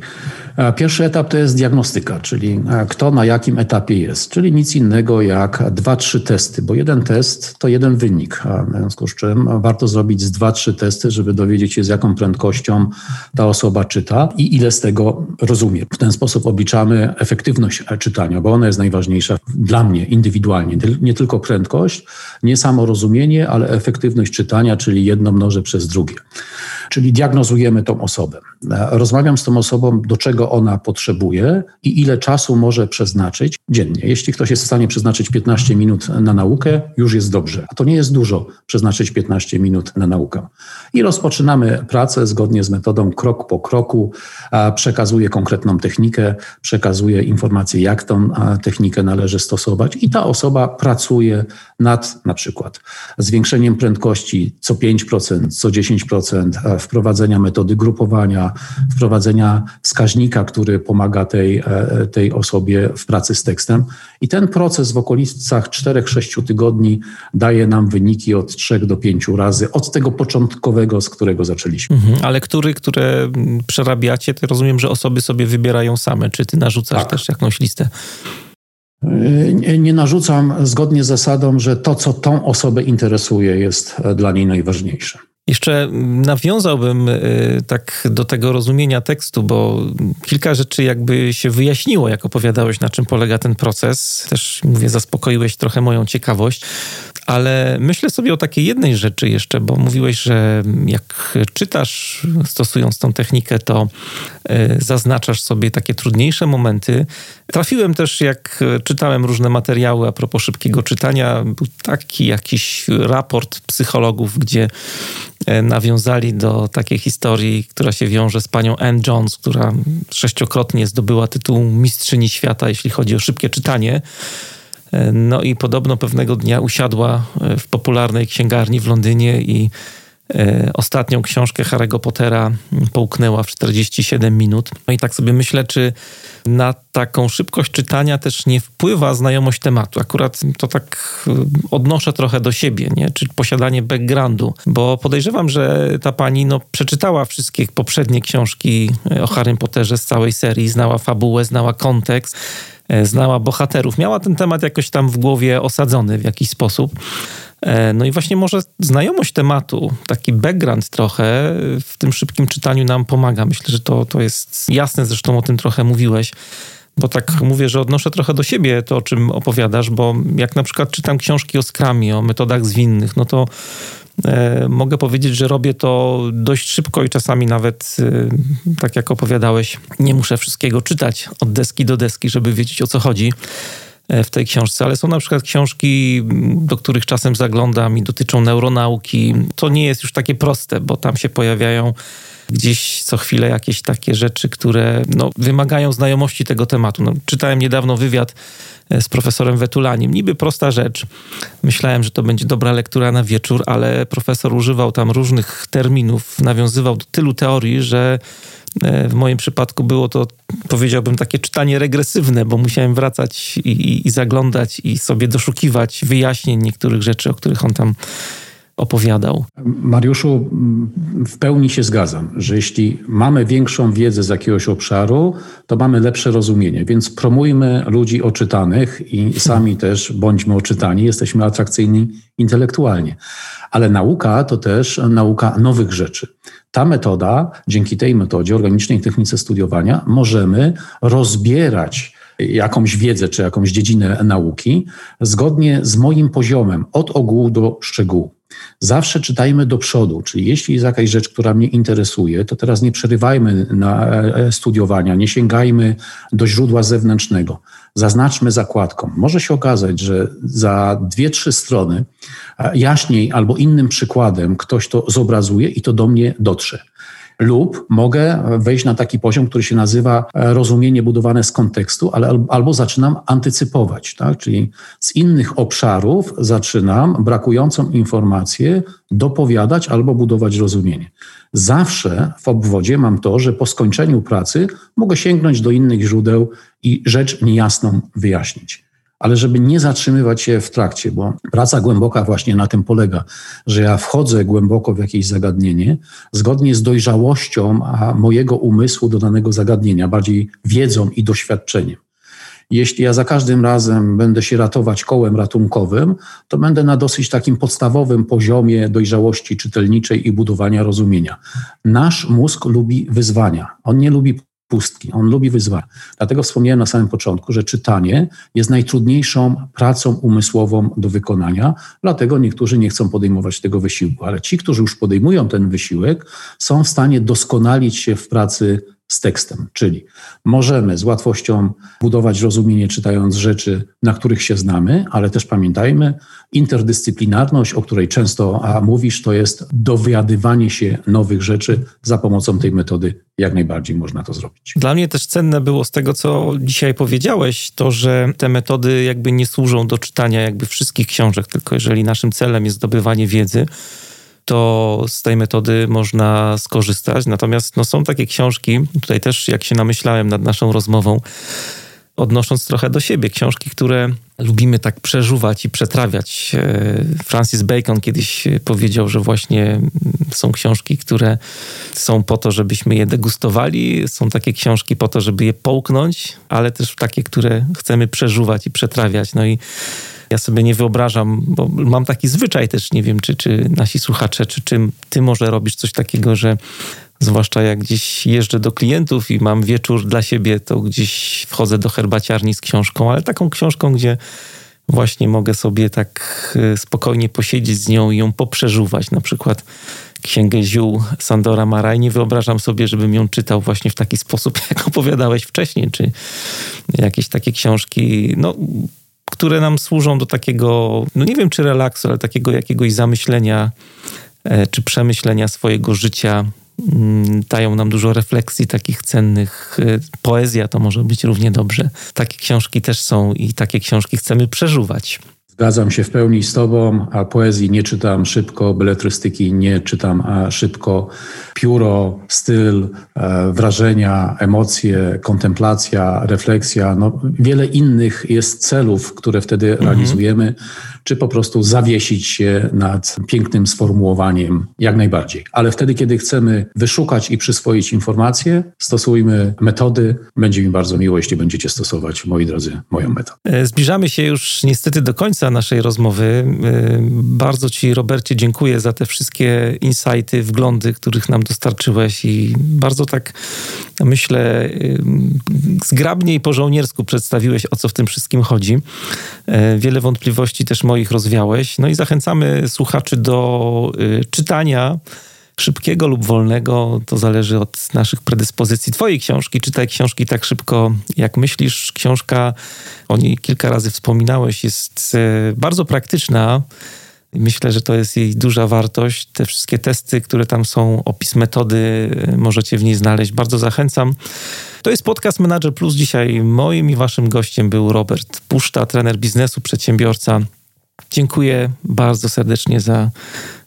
Speaker 2: E, pierwszy etap to jest diagnostyka, czyli e, kto na jakim etapie jest, czyli nic innego jak dwa, trzy testy, bo jeden test to jeden wynik, w związku z czym warto zrobić z dwa, trzy testy, żeby dowiedzieć się z jaką prędkością ta osoba czyta i ile z tego rozumie. W ten sposób obliczamy efektywność czytania, bo ona jest najważniejsza dla mnie indywidualnie. Nie tylko prędkość, nie samo rozumienie, ale efektywność czytania, czyli jedno mnożę przez drugie. Czyli diagnozujemy tą osobę. E, rozmawiam z tą osobą, do czego ona potrzebuje i ile czasu może przeznaczyć dziennie. Jeśli ktoś jest w stanie przeznaczyć 15 minut na naukę, już jest dobrze. A to nie jest dużo przeznaczyć 15 minut na naukę. I rozpoczynamy pracę zgodnie z metodą krok po kroku. Przekazuję konkretną technikę, przekazuję informacje, jak tą technikę należy stosować, i ta osoba pracuje nad na przykład zwiększeniem prędkości co 5%, co 10%, wprowadzenia metody grupowania, wprowadzenia wskaźnika, który pomaga tej, e, tej osobie w pracy z tekstem. I ten proces w okolicach 4-6 tygodni daje nam wyniki od 3 do 5 razy od tego początkowego, z którego zaczęliśmy.
Speaker 1: Mhm, ale który, które przerabiacie, to rozumiem, że osoby sobie wybierają same. Czy ty narzucasz tak. też jakąś listę?
Speaker 2: Nie, nie narzucam zgodnie z zasadą, że to, co tą osobę interesuje, jest dla niej najważniejsze.
Speaker 1: Jeszcze nawiązałbym y, tak do tego rozumienia tekstu, bo kilka rzeczy jakby się wyjaśniło, jak opowiadałeś, na czym polega ten proces. Też, mówię, zaspokoiłeś trochę moją ciekawość, ale myślę sobie o takiej jednej rzeczy jeszcze, bo mówiłeś, że jak czytasz, stosując tą technikę, to y, zaznaczasz sobie takie trudniejsze momenty. Trafiłem też, jak czytałem różne materiały a propos szybkiego czytania, był taki jakiś raport psychologów, gdzie nawiązali do takiej historii, która się wiąże z panią Ann Jones, która sześciokrotnie zdobyła tytuł mistrzyni świata, jeśli chodzi o szybkie czytanie. E, no i podobno pewnego dnia usiadła e, w popularnej księgarni w Londynie i ostatnią książkę Harry'ego Pottera połknęła w 47 minut. No i tak sobie myślę, czy na taką szybkość czytania też nie wpływa znajomość tematu. Akurat to tak y, odnoszę trochę do siebie, nie? czy posiadanie backgroundu, bo podejrzewam, że ta pani no, przeczytała wszystkie poprzednie książki y, o Harrym Potterze z całej serii, znała fabułę, znała kontekst, znała bohaterów, miała ten temat jakoś tam w głowie osadzony w jakiś sposób. E, no i właśnie może znajomość tematu, taki background trochę w tym szybkim czytaniu nam pomaga. Myślę, że to, to jest jasne, zresztą o tym trochę mówiłeś. Bo tak mówię, że odnoszę trochę do siebie to, o czym opowiadasz, bo jak na przykład czytam książki o skramie, o metodach zwinnych, no to e, mogę powiedzieć, że robię to dość szybko i czasami nawet, e, tak jak opowiadałeś, nie muszę wszystkiego czytać od deski do deski, żeby wiedzieć o co chodzi. E, w tej książce, ale są na przykład książki, do których czasem zaglądam i dotyczą neuronauki. To nie jest już takie proste, bo tam się pojawiają gdzieś co chwilę jakieś takie rzeczy, które no, wymagają znajomości tego tematu. No, czytałem niedawno wywiad e, z profesorem Wetulaniem. Niby prosta rzecz. Myślałem, że to będzie dobra lektura na wieczór, ale profesor używał tam różnych terminów, nawiązywał do tylu teorii, że w moim przypadku było to, powiedziałbym, takie czytanie regresywne, bo musiałem wracać i, i, i zaglądać i sobie doszukiwać wyjaśnień niektórych rzeczy, o których on tam opowiadał.
Speaker 2: Mariuszu, w pełni się zgadzam, że jeśli mamy większą wiedzę z jakiegoś obszaru, to mamy lepsze rozumienie, więc promujmy ludzi oczytanych i sami też bądźmy oczytani, jesteśmy atrakcyjni intelektualnie. Ale nauka to też nauka nowych rzeczy. Ta metoda, dzięki tej metodzie, organicznej technice studiowania, możemy rozbierać jakąś wiedzę czy jakąś dziedzinę nauki zgodnie z moim poziomem, od ogółu do szczegółu. Zawsze czytajmy do przodu, czyli jeśli jest jakaś rzecz, która mnie interesuje, to teraz nie przerywajmy na e, studiowania, nie sięgajmy do źródła zewnętrznego. Zaznaczmy zakładką. Może się okazać, że za dwie, trzy strony e, jaśniej albo innym przykładem ktoś to zobrazuje i to do mnie dotrze lub mogę wejść na taki poziom, który się nazywa e, rozumienie budowane z kontekstu, ale albo zaczynam antycypować, tak? czyli z innych obszarów zaczynam brakującą informację dopowiadać albo budować rozumienie. Zawsze w obwodzie mam to, że po skończeniu pracy mogę sięgnąć do innych źródeł i rzecz niejasną wyjaśnić ale żeby nie zatrzymywać się w trakcie, bo praca głęboka właśnie na tym polega, że ja wchodzę głęboko w jakieś zagadnienie, zgodnie z dojrzałością mojego umysłu do danego zagadnienia, bardziej wiedzą i doświadczeniem. Jeśli ja za każdym razem będę się ratować kołem ratunkowym, to będę na dosyć takim podstawowym poziomie dojrzałości czytelniczej i budowania rozumienia. Nasz mózg lubi wyzwania. On nie lubi pustki. On lubi wyzwania. Dlatego wspomniałem na samym początku, że czytanie jest najtrudniejszą pracą umysłową do wykonania, dlatego niektórzy nie chcą podejmować tego wysiłku. Ale ci, którzy już podejmują ten wysiłek, są w stanie doskonalić się w pracy z tekstem, czyli możemy z łatwością budować rozumienie czytając rzeczy, na których się znamy, ale też pamiętajmy, interdyscyplinarność, o której często mówisz, to jest dowiadywanie się nowych rzeczy za pomocą tej metody. Jak najbardziej można to zrobić.
Speaker 1: Dla mnie też cenne było z tego, co dzisiaj powiedziałeś, to, że te metody jakby nie służą do czytania jakby wszystkich książek, tylko jeżeli naszym celem jest zdobywanie wiedzy, to z tej metody można skorzystać. Natomiast no, są takie książki, tutaj też jak się namyślałem nad naszą rozmową, odnosząc trochę do siebie, książki, które lubimy tak przeżuwać i przetrawiać. E, Francis Bacon kiedyś powiedział, że właśnie są książki, które są po to, żebyśmy je degustowali, są takie książki po to, żeby je połknąć, ale też takie, które chcemy przeżuwać i przetrawiać. No i ja sobie nie wyobrażam, bo mam taki zwyczaj też, nie wiem, czy, czy nasi słuchacze, czy, czy ty może robisz coś takiego, że zwłaszcza jak gdzieś jeżdżę do klientów i mam wieczór dla siebie, to gdzieś wchodzę do herbaciarni z książką, ale taką książką, gdzie właśnie mogę sobie tak e, spokojnie posiedzieć z nią i ją poprzeżuwać. Na przykład księgę ziół Sandora Mara i nie wyobrażam sobie, żebym ją czytał właśnie w taki sposób, <laughs> jak opowiadałeś wcześniej, czy jakieś takie książki, no które nam służą do takiego, no nie wiem czy relaksu, ale takiego jakiegoś zamyślenia e, czy przemyślenia swojego życia. Mm, dają nam dużo refleksji takich cennych. E, poezja to może być równie dobrze. Takie książki też są i takie książki chcemy przeżuwać.
Speaker 2: Zgadzam się w pełni z Tobą, a poezji nie czytam szybko, beletrystyki nie czytam szybko. Pióro, styl, e, wrażenia, emocje, kontemplacja, refleksja, no wiele innych jest celów, które wtedy mhm. realizujemy, czy po prostu zawiesić się nad pięknym sformułowaniem, jak najbardziej. Ale wtedy, kiedy chcemy wyszukać i przyswoić informacje, stosujmy metody. Będzie mi bardzo miło, jeśli będziecie stosować, moi drodzy, moją metodę.
Speaker 1: E, zbliżamy się już niestety do końca naszej rozmowy. E, bardzo Ci, Robercie, dziękuję za te wszystkie insighty, wglądy, których nam dostarczyłeś i bardzo tak myślę e, zgrabnie i po żołniersku przedstawiłeś, o co w tym wszystkim chodzi. Wiele wątpliwości też moich moich rozwiałeś. No i zachęcamy słuchaczy do y, czytania szybkiego lub wolnego, to zależy od naszych predyspozycji. Twojej książki, czytaj książki tak szybko, jak myślisz. Książka, o niej kilka razy wspominałeś, jest y, bardzo praktyczna. Myślę, że to jest jej duża wartość. Te wszystkie testy, które tam są, opis metody, y, możecie w niej znaleźć. Bardzo zachęcam. To jest podcast Manager Plus. Dzisiaj moim i waszym gościem był Robert Puszta, trener biznesu, przedsiębiorca, Dziękuję bardzo serdecznie za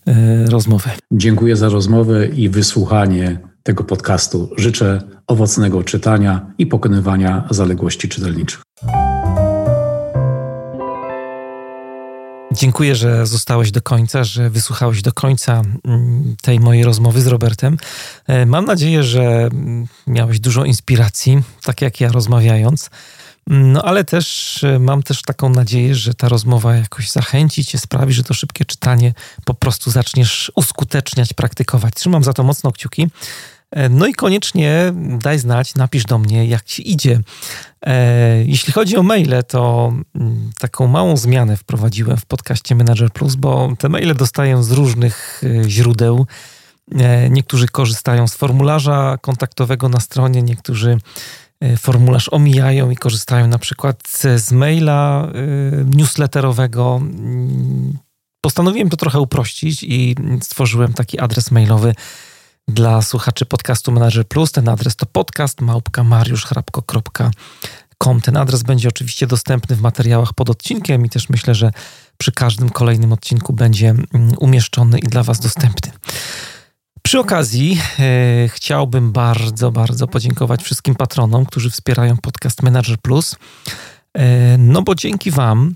Speaker 1: e, rozmowę.
Speaker 2: Dziękuję za rozmowę i wysłuchanie tego podcastu. Życzę owocnego czytania i pokonywania zaległości czytelniczych.
Speaker 1: Dziękuję, że zostałeś do końca, że wysłuchałeś do końca mm, tej mojej rozmowy z Robertem. E, mam nadzieję, że mm, miałeś dużo inspiracji, tak jak ja rozmawiając. No ale też e, mam też taką nadzieję, że ta rozmowa jakoś zachęci cię, sprawi, że to szybkie czytanie po prostu zaczniesz uskuteczniać, praktykować. Trzymam za to mocno kciuki. E, no i koniecznie daj znać, napisz do mnie, jak ci idzie. E, jeśli chodzi o maile, to mm, taką małą zmianę wprowadziłem w podcaście Manager Plus, bo te maile dostaję z różnych źródeł. Niektórzy korzystają z formularza kontaktowego na stronie, niektórzy formularz omijają i korzystają na przykład z maila e, newsletterowego. Mm, postanowiłem to trochę uprościć i stworzyłem taki adres mailowy dla słuchaczy podcastu Manager Plus. Ten adres to podcast małpka.mariuszchrapko.com. Ten adres będzie oczywiście dostępny w materiałach pod odcinkiem i też myślę, że przy każdym kolejnym odcinku będzie mm, umieszczony i dla Was dostępny. Przy okazji e, chciałbym bardzo, bardzo podziękować wszystkim patronom, którzy wspierają podcast Manager Plus. E, no bo dzięki Wam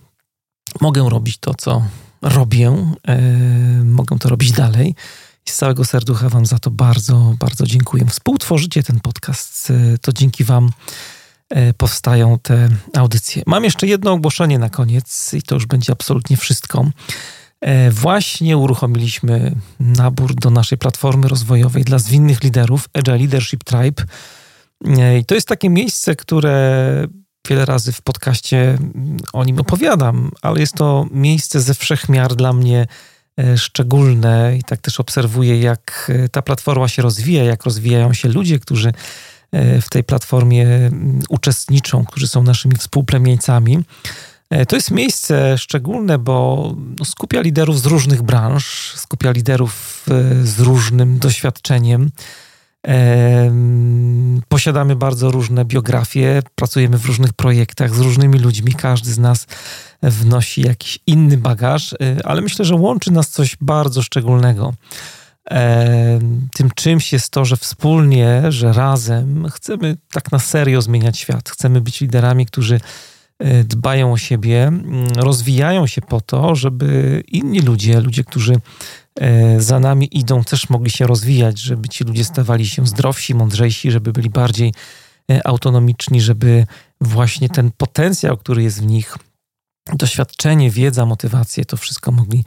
Speaker 1: mogę robić to, co robię. E, mogę to robić dalej. I z całego serducha Wam za to bardzo, bardzo dziękuję. Współtworzycie ten podcast, e, to dzięki Wam e, powstają te audycje. Mam jeszcze jedno ogłoszenie na koniec i to już będzie absolutnie wszystko. E, właśnie uruchomiliśmy nabór do naszej platformy rozwojowej dla zwinnych liderów, Agile Leadership Tribe. E, I to jest takie miejsce, które wiele razy w podcaście o nim opowiadam, ale jest to miejsce ze wszechmiar dla mnie e, szczególne i tak też obserwuję, jak ta platforma się rozwija, jak rozwijają się ludzie, którzy w tej platformie uczestniczą, którzy są naszymi współplemieńcami. E, to jest miejsce szczególne, bo no, skupia liderów z różnych branż, skupia liderów e, z różnym doświadczeniem. Posiadamy bardzo różne biografie, pracujemy w różnych projektach z różnymi ludźmi. Każdy z nas wnosi jakiś inny bagaż, e, ale myślę, że łączy nas coś bardzo szczególnego. tym czymś jest to, że wspólnie, że razem chcemy tak na serio zmieniać świat. Chcemy być liderami, którzy dbają o siebie, mm, rozwijają się po to, żeby inni ludzie, ludzie, którzy e, za nami idą, też mogli się rozwijać, żeby ci ludzie stawali się zdrowsi, mądrzejsi, żeby byli bardziej e, autonomiczni, żeby właśnie ten potencjał, który jest w nich, doświadczenie, wiedza, motywację, to wszystko mogli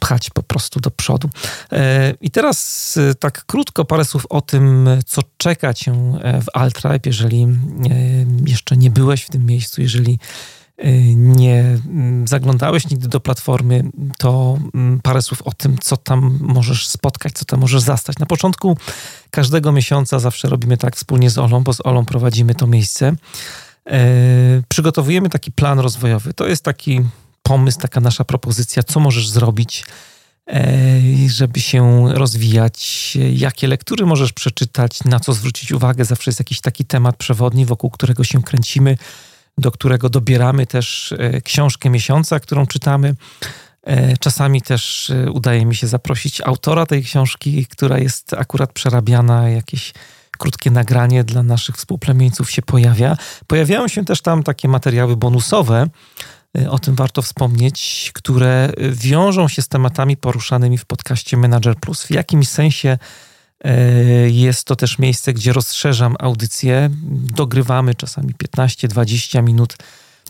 Speaker 1: pchać po prostu do przodu. E, I teraz e, tak krótko parę słów o tym, co czeka cię e, w Altribe, jeżeli jeszcze nie byłeś w tym miejscu, jeżeli nie mm, zaglądałeś nigdy do platformy, to mm, parę słów o tym, co tam możesz spotkać, co tam możesz zastać. Na początku każdego miesiąca zawsze robimy tak wspólnie z Olą, bo z Olą prowadzimy to miejsce. E, przygotowujemy taki plan rozwojowy. To jest taki pomysł, taka nasza propozycja, co możesz zrobić, e, żeby się rozwijać, jakie lektury możesz przeczytać, na co zwrócić uwagę. Zawsze jest jakiś taki temat przewodni, wokół którego się kręcimy, do którego dobieramy też e, książkę miesiąca, którą czytamy. Czasami też udaje mi się zaprosić autora tej książki, która jest akurat przerabiana, jakieś krótkie nagranie dla naszych współplemieńców się pojawia. Pojawiają się też tam takie materiały bonusowe, y, o tym warto wspomnieć, które wiążą się z tematami poruszanymi w podcaście Manager Plus. W jakimś sensie y, jest to też miejsce, gdzie rozszerzam audycję, dogrywamy czasami 15-20 minut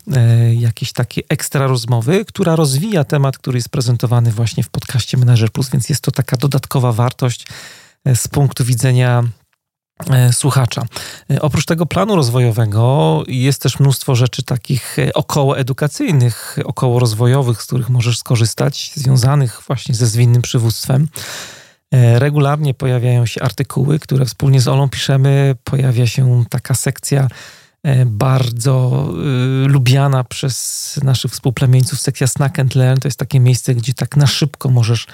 Speaker 1: y, jakieś takie ekstra rozmowy, która rozwija temat, który jest prezentowany właśnie w podcaście Manager Plus, więc jest to taka dodatkowa wartość z punktu widzenia słuchacza. E, oprócz tego planu rozwojowego jest też mnóstwo rzeczy takich e, około edukacyjnych, około rozwojowych, z których możesz skorzystać, związanych właśnie ze zwinnym przywództwem. Regularnie pojawiają się artykuły, które wspólnie z Olą piszemy. Pojawia się taka sekcja bardzo lubiana przez naszych współplemieńców, sekcja Snack and Learn. To jest takie miejsce, gdzie tak na szybko możesz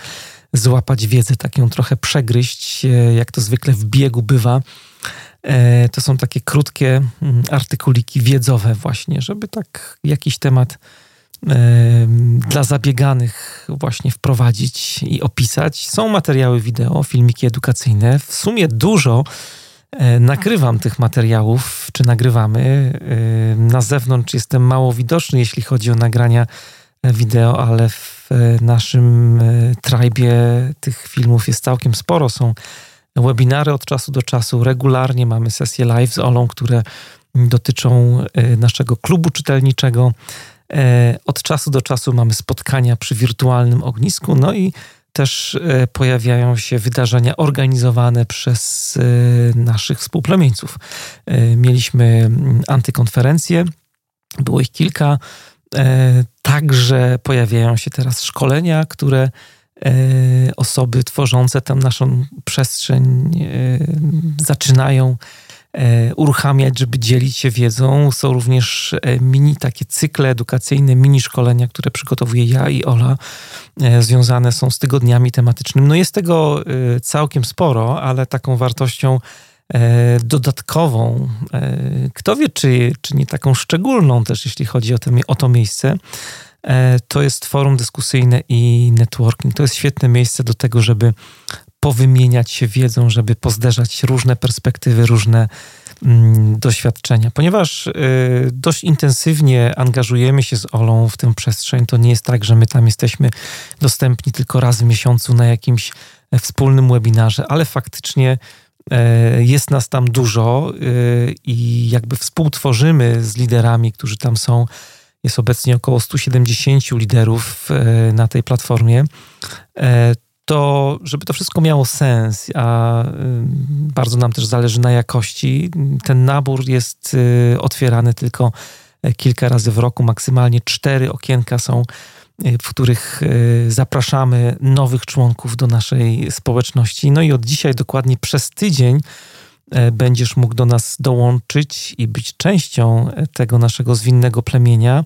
Speaker 1: złapać wiedzę, tak ją trochę przegryźć, e, jak to zwykle w biegu bywa. E, to są takie krótkie mm, artykuliki wiedzowe właśnie, żeby tak jakiś temat e, dla zabieganych właśnie wprowadzić i opisać. Są materiały wideo, filmiki edukacyjne. W sumie dużo nagrywam tych materiałów, czy nagrywamy. Na zewnątrz jestem mało widoczny, jeśli chodzi o nagrania wideo, ale w naszym e, trajbie tych filmów jest całkiem sporo. Są webinary od czasu do czasu, regularnie mamy sesje live z Olą, które dotyczą e, naszego klubu czytelniczego. E, od czasu do czasu mamy spotkania przy wirtualnym ognisku, no i też pojawiają się wydarzenia organizowane przez naszych współplemieńców. Mieliśmy antykonferencję, było ich kilka. E, także pojawiają się teraz szkolenia, które e, osoby tworzące tę naszą przestrzeń e, zaczynają uruchamiać, żeby dzielić się wiedzą. Są również mini takie cykle edukacyjne, mini szkolenia, które przygotowuję ja i Ola, związane są z tygodniami tematycznymi. No jest tego całkiem sporo, ale taką wartością dodatkową, e, kto wie, czy, czy nie taką szczególną też, jeśli chodzi o to, o to miejsce, e, to jest forum dyskusyjne i networking. To jest świetne miejsce do tego, żeby powymieniać się wiedzą, żeby pozderzać różne perspektywy, różne mm, doświadczenia. Ponieważ dość intensywnie angażujemy się z Olą w tę przestrzeń, to nie jest tak, że my tam jesteśmy dostępni tylko raz w miesiącu na jakimś wspólnym webinarze, ale faktycznie E, jest nas tam dużo e, i jakby współtworzymy z liderami, którzy tam są. Jest obecnie około 170 liderów e, na tej platformie. To, żeby to wszystko miało sens, a bardzo nam też zależy na jakości, ten nabór jest otwierany tylko kilka razy w roku, maksymalnie cztery okienka są w których e, zapraszamy nowych członków do naszej społeczności. No i od dzisiaj dokładnie przez tydzień e, będziesz mógł do nas dołączyć i być częścią tego naszego zwinnego plemienia.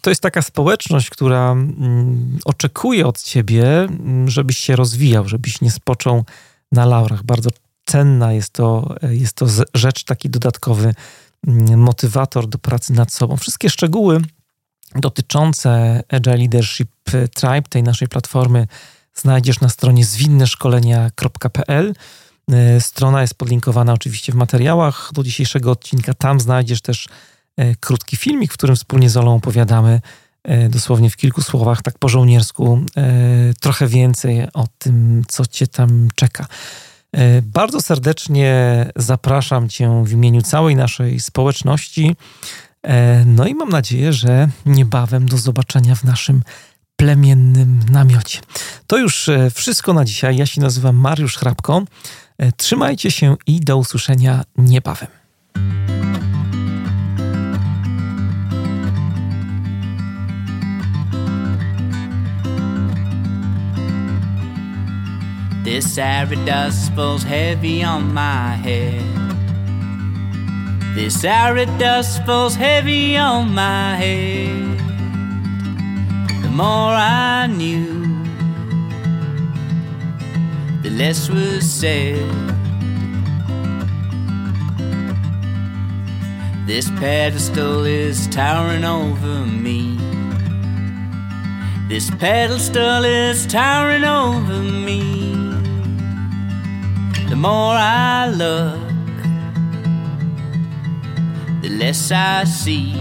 Speaker 1: To jest taka społeczność, która mm, oczekuje od ciebie, mm, żebyś się rozwijał, żebyś nie spoczął na laurach. Bardzo cenna jest to, jest to rzecz, taki dodatkowy mm, motywator do pracy nad sobą. Wszystkie szczegóły dotyczące Agile Leadership Tribe, tej naszej platformy,
Speaker 3: znajdziesz na stronie zwinneszkolenia.pl. E, strona jest podlinkowana oczywiście w materiałach do dzisiejszego odcinka. Tam znajdziesz też e, krótki filmik, w którym wspólnie z Olą opowiadamy e, dosłownie w kilku słowach, tak po żołniersku, trochę więcej o tym, co cię tam czeka. Bardzo serdecznie zapraszam Cię w imieniu całej naszej społeczności. No i mam nadzieję, że niebawem do zobaczenia w naszym plemiennym namiocie. To już wszystko na dzisiaj. Ja się nazywam Mariusz Hrabko. E, trzymajcie się i do usłyszenia niebawem. This heavy on my head. This arid dust falls heavy on my head. The more I knew the less was said. This pedestal is towering over me. This pedestal is towering over me. The more I look, the less I see.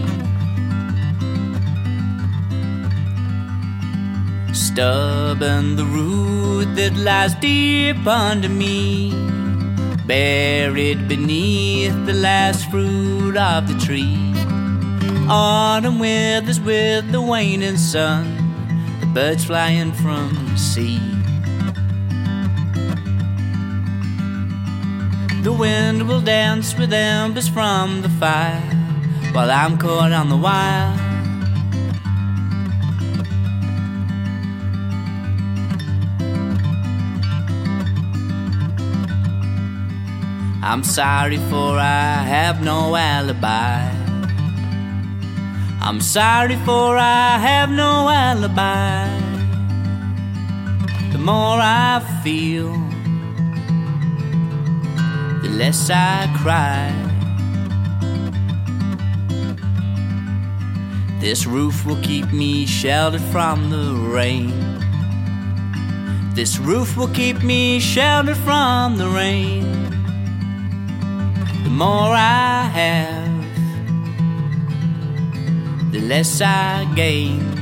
Speaker 3: Stubborn the root that lies deep under me, buried beneath the last fruit of the tree. Autumn withers with the waning sun, the birds flying from the sea. Wind will dance with embers from the fire, while I'm caught on the wire. I'm sorry for I have no alibi. I'm sorry for I have no alibi. The more I feel, less I cry. This roof will keep me sheltered from the rain. This roof will keep me sheltered from the rain The more I have, the less I gain.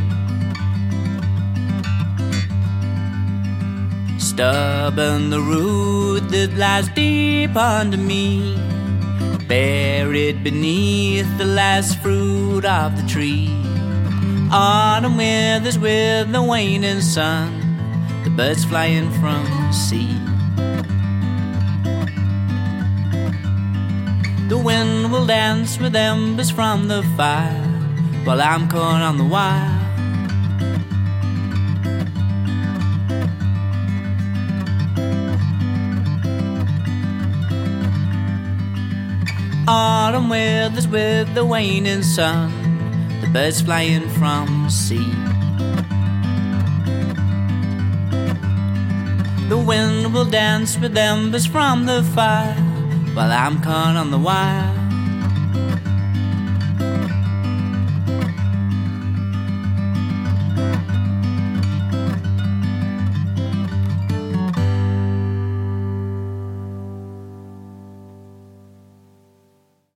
Speaker 3: Stubborn the root that lies deep under me, buried beneath the last fruit of the tree. Autumn withers with the waning sun, the birds flying from the sea. The wind will dance with embers from the fire while I'm caught on the wire. Autumn withers with the waning sun, the birds flying from the sea. The wind will dance with embers from the fire while I'm caught on the wire.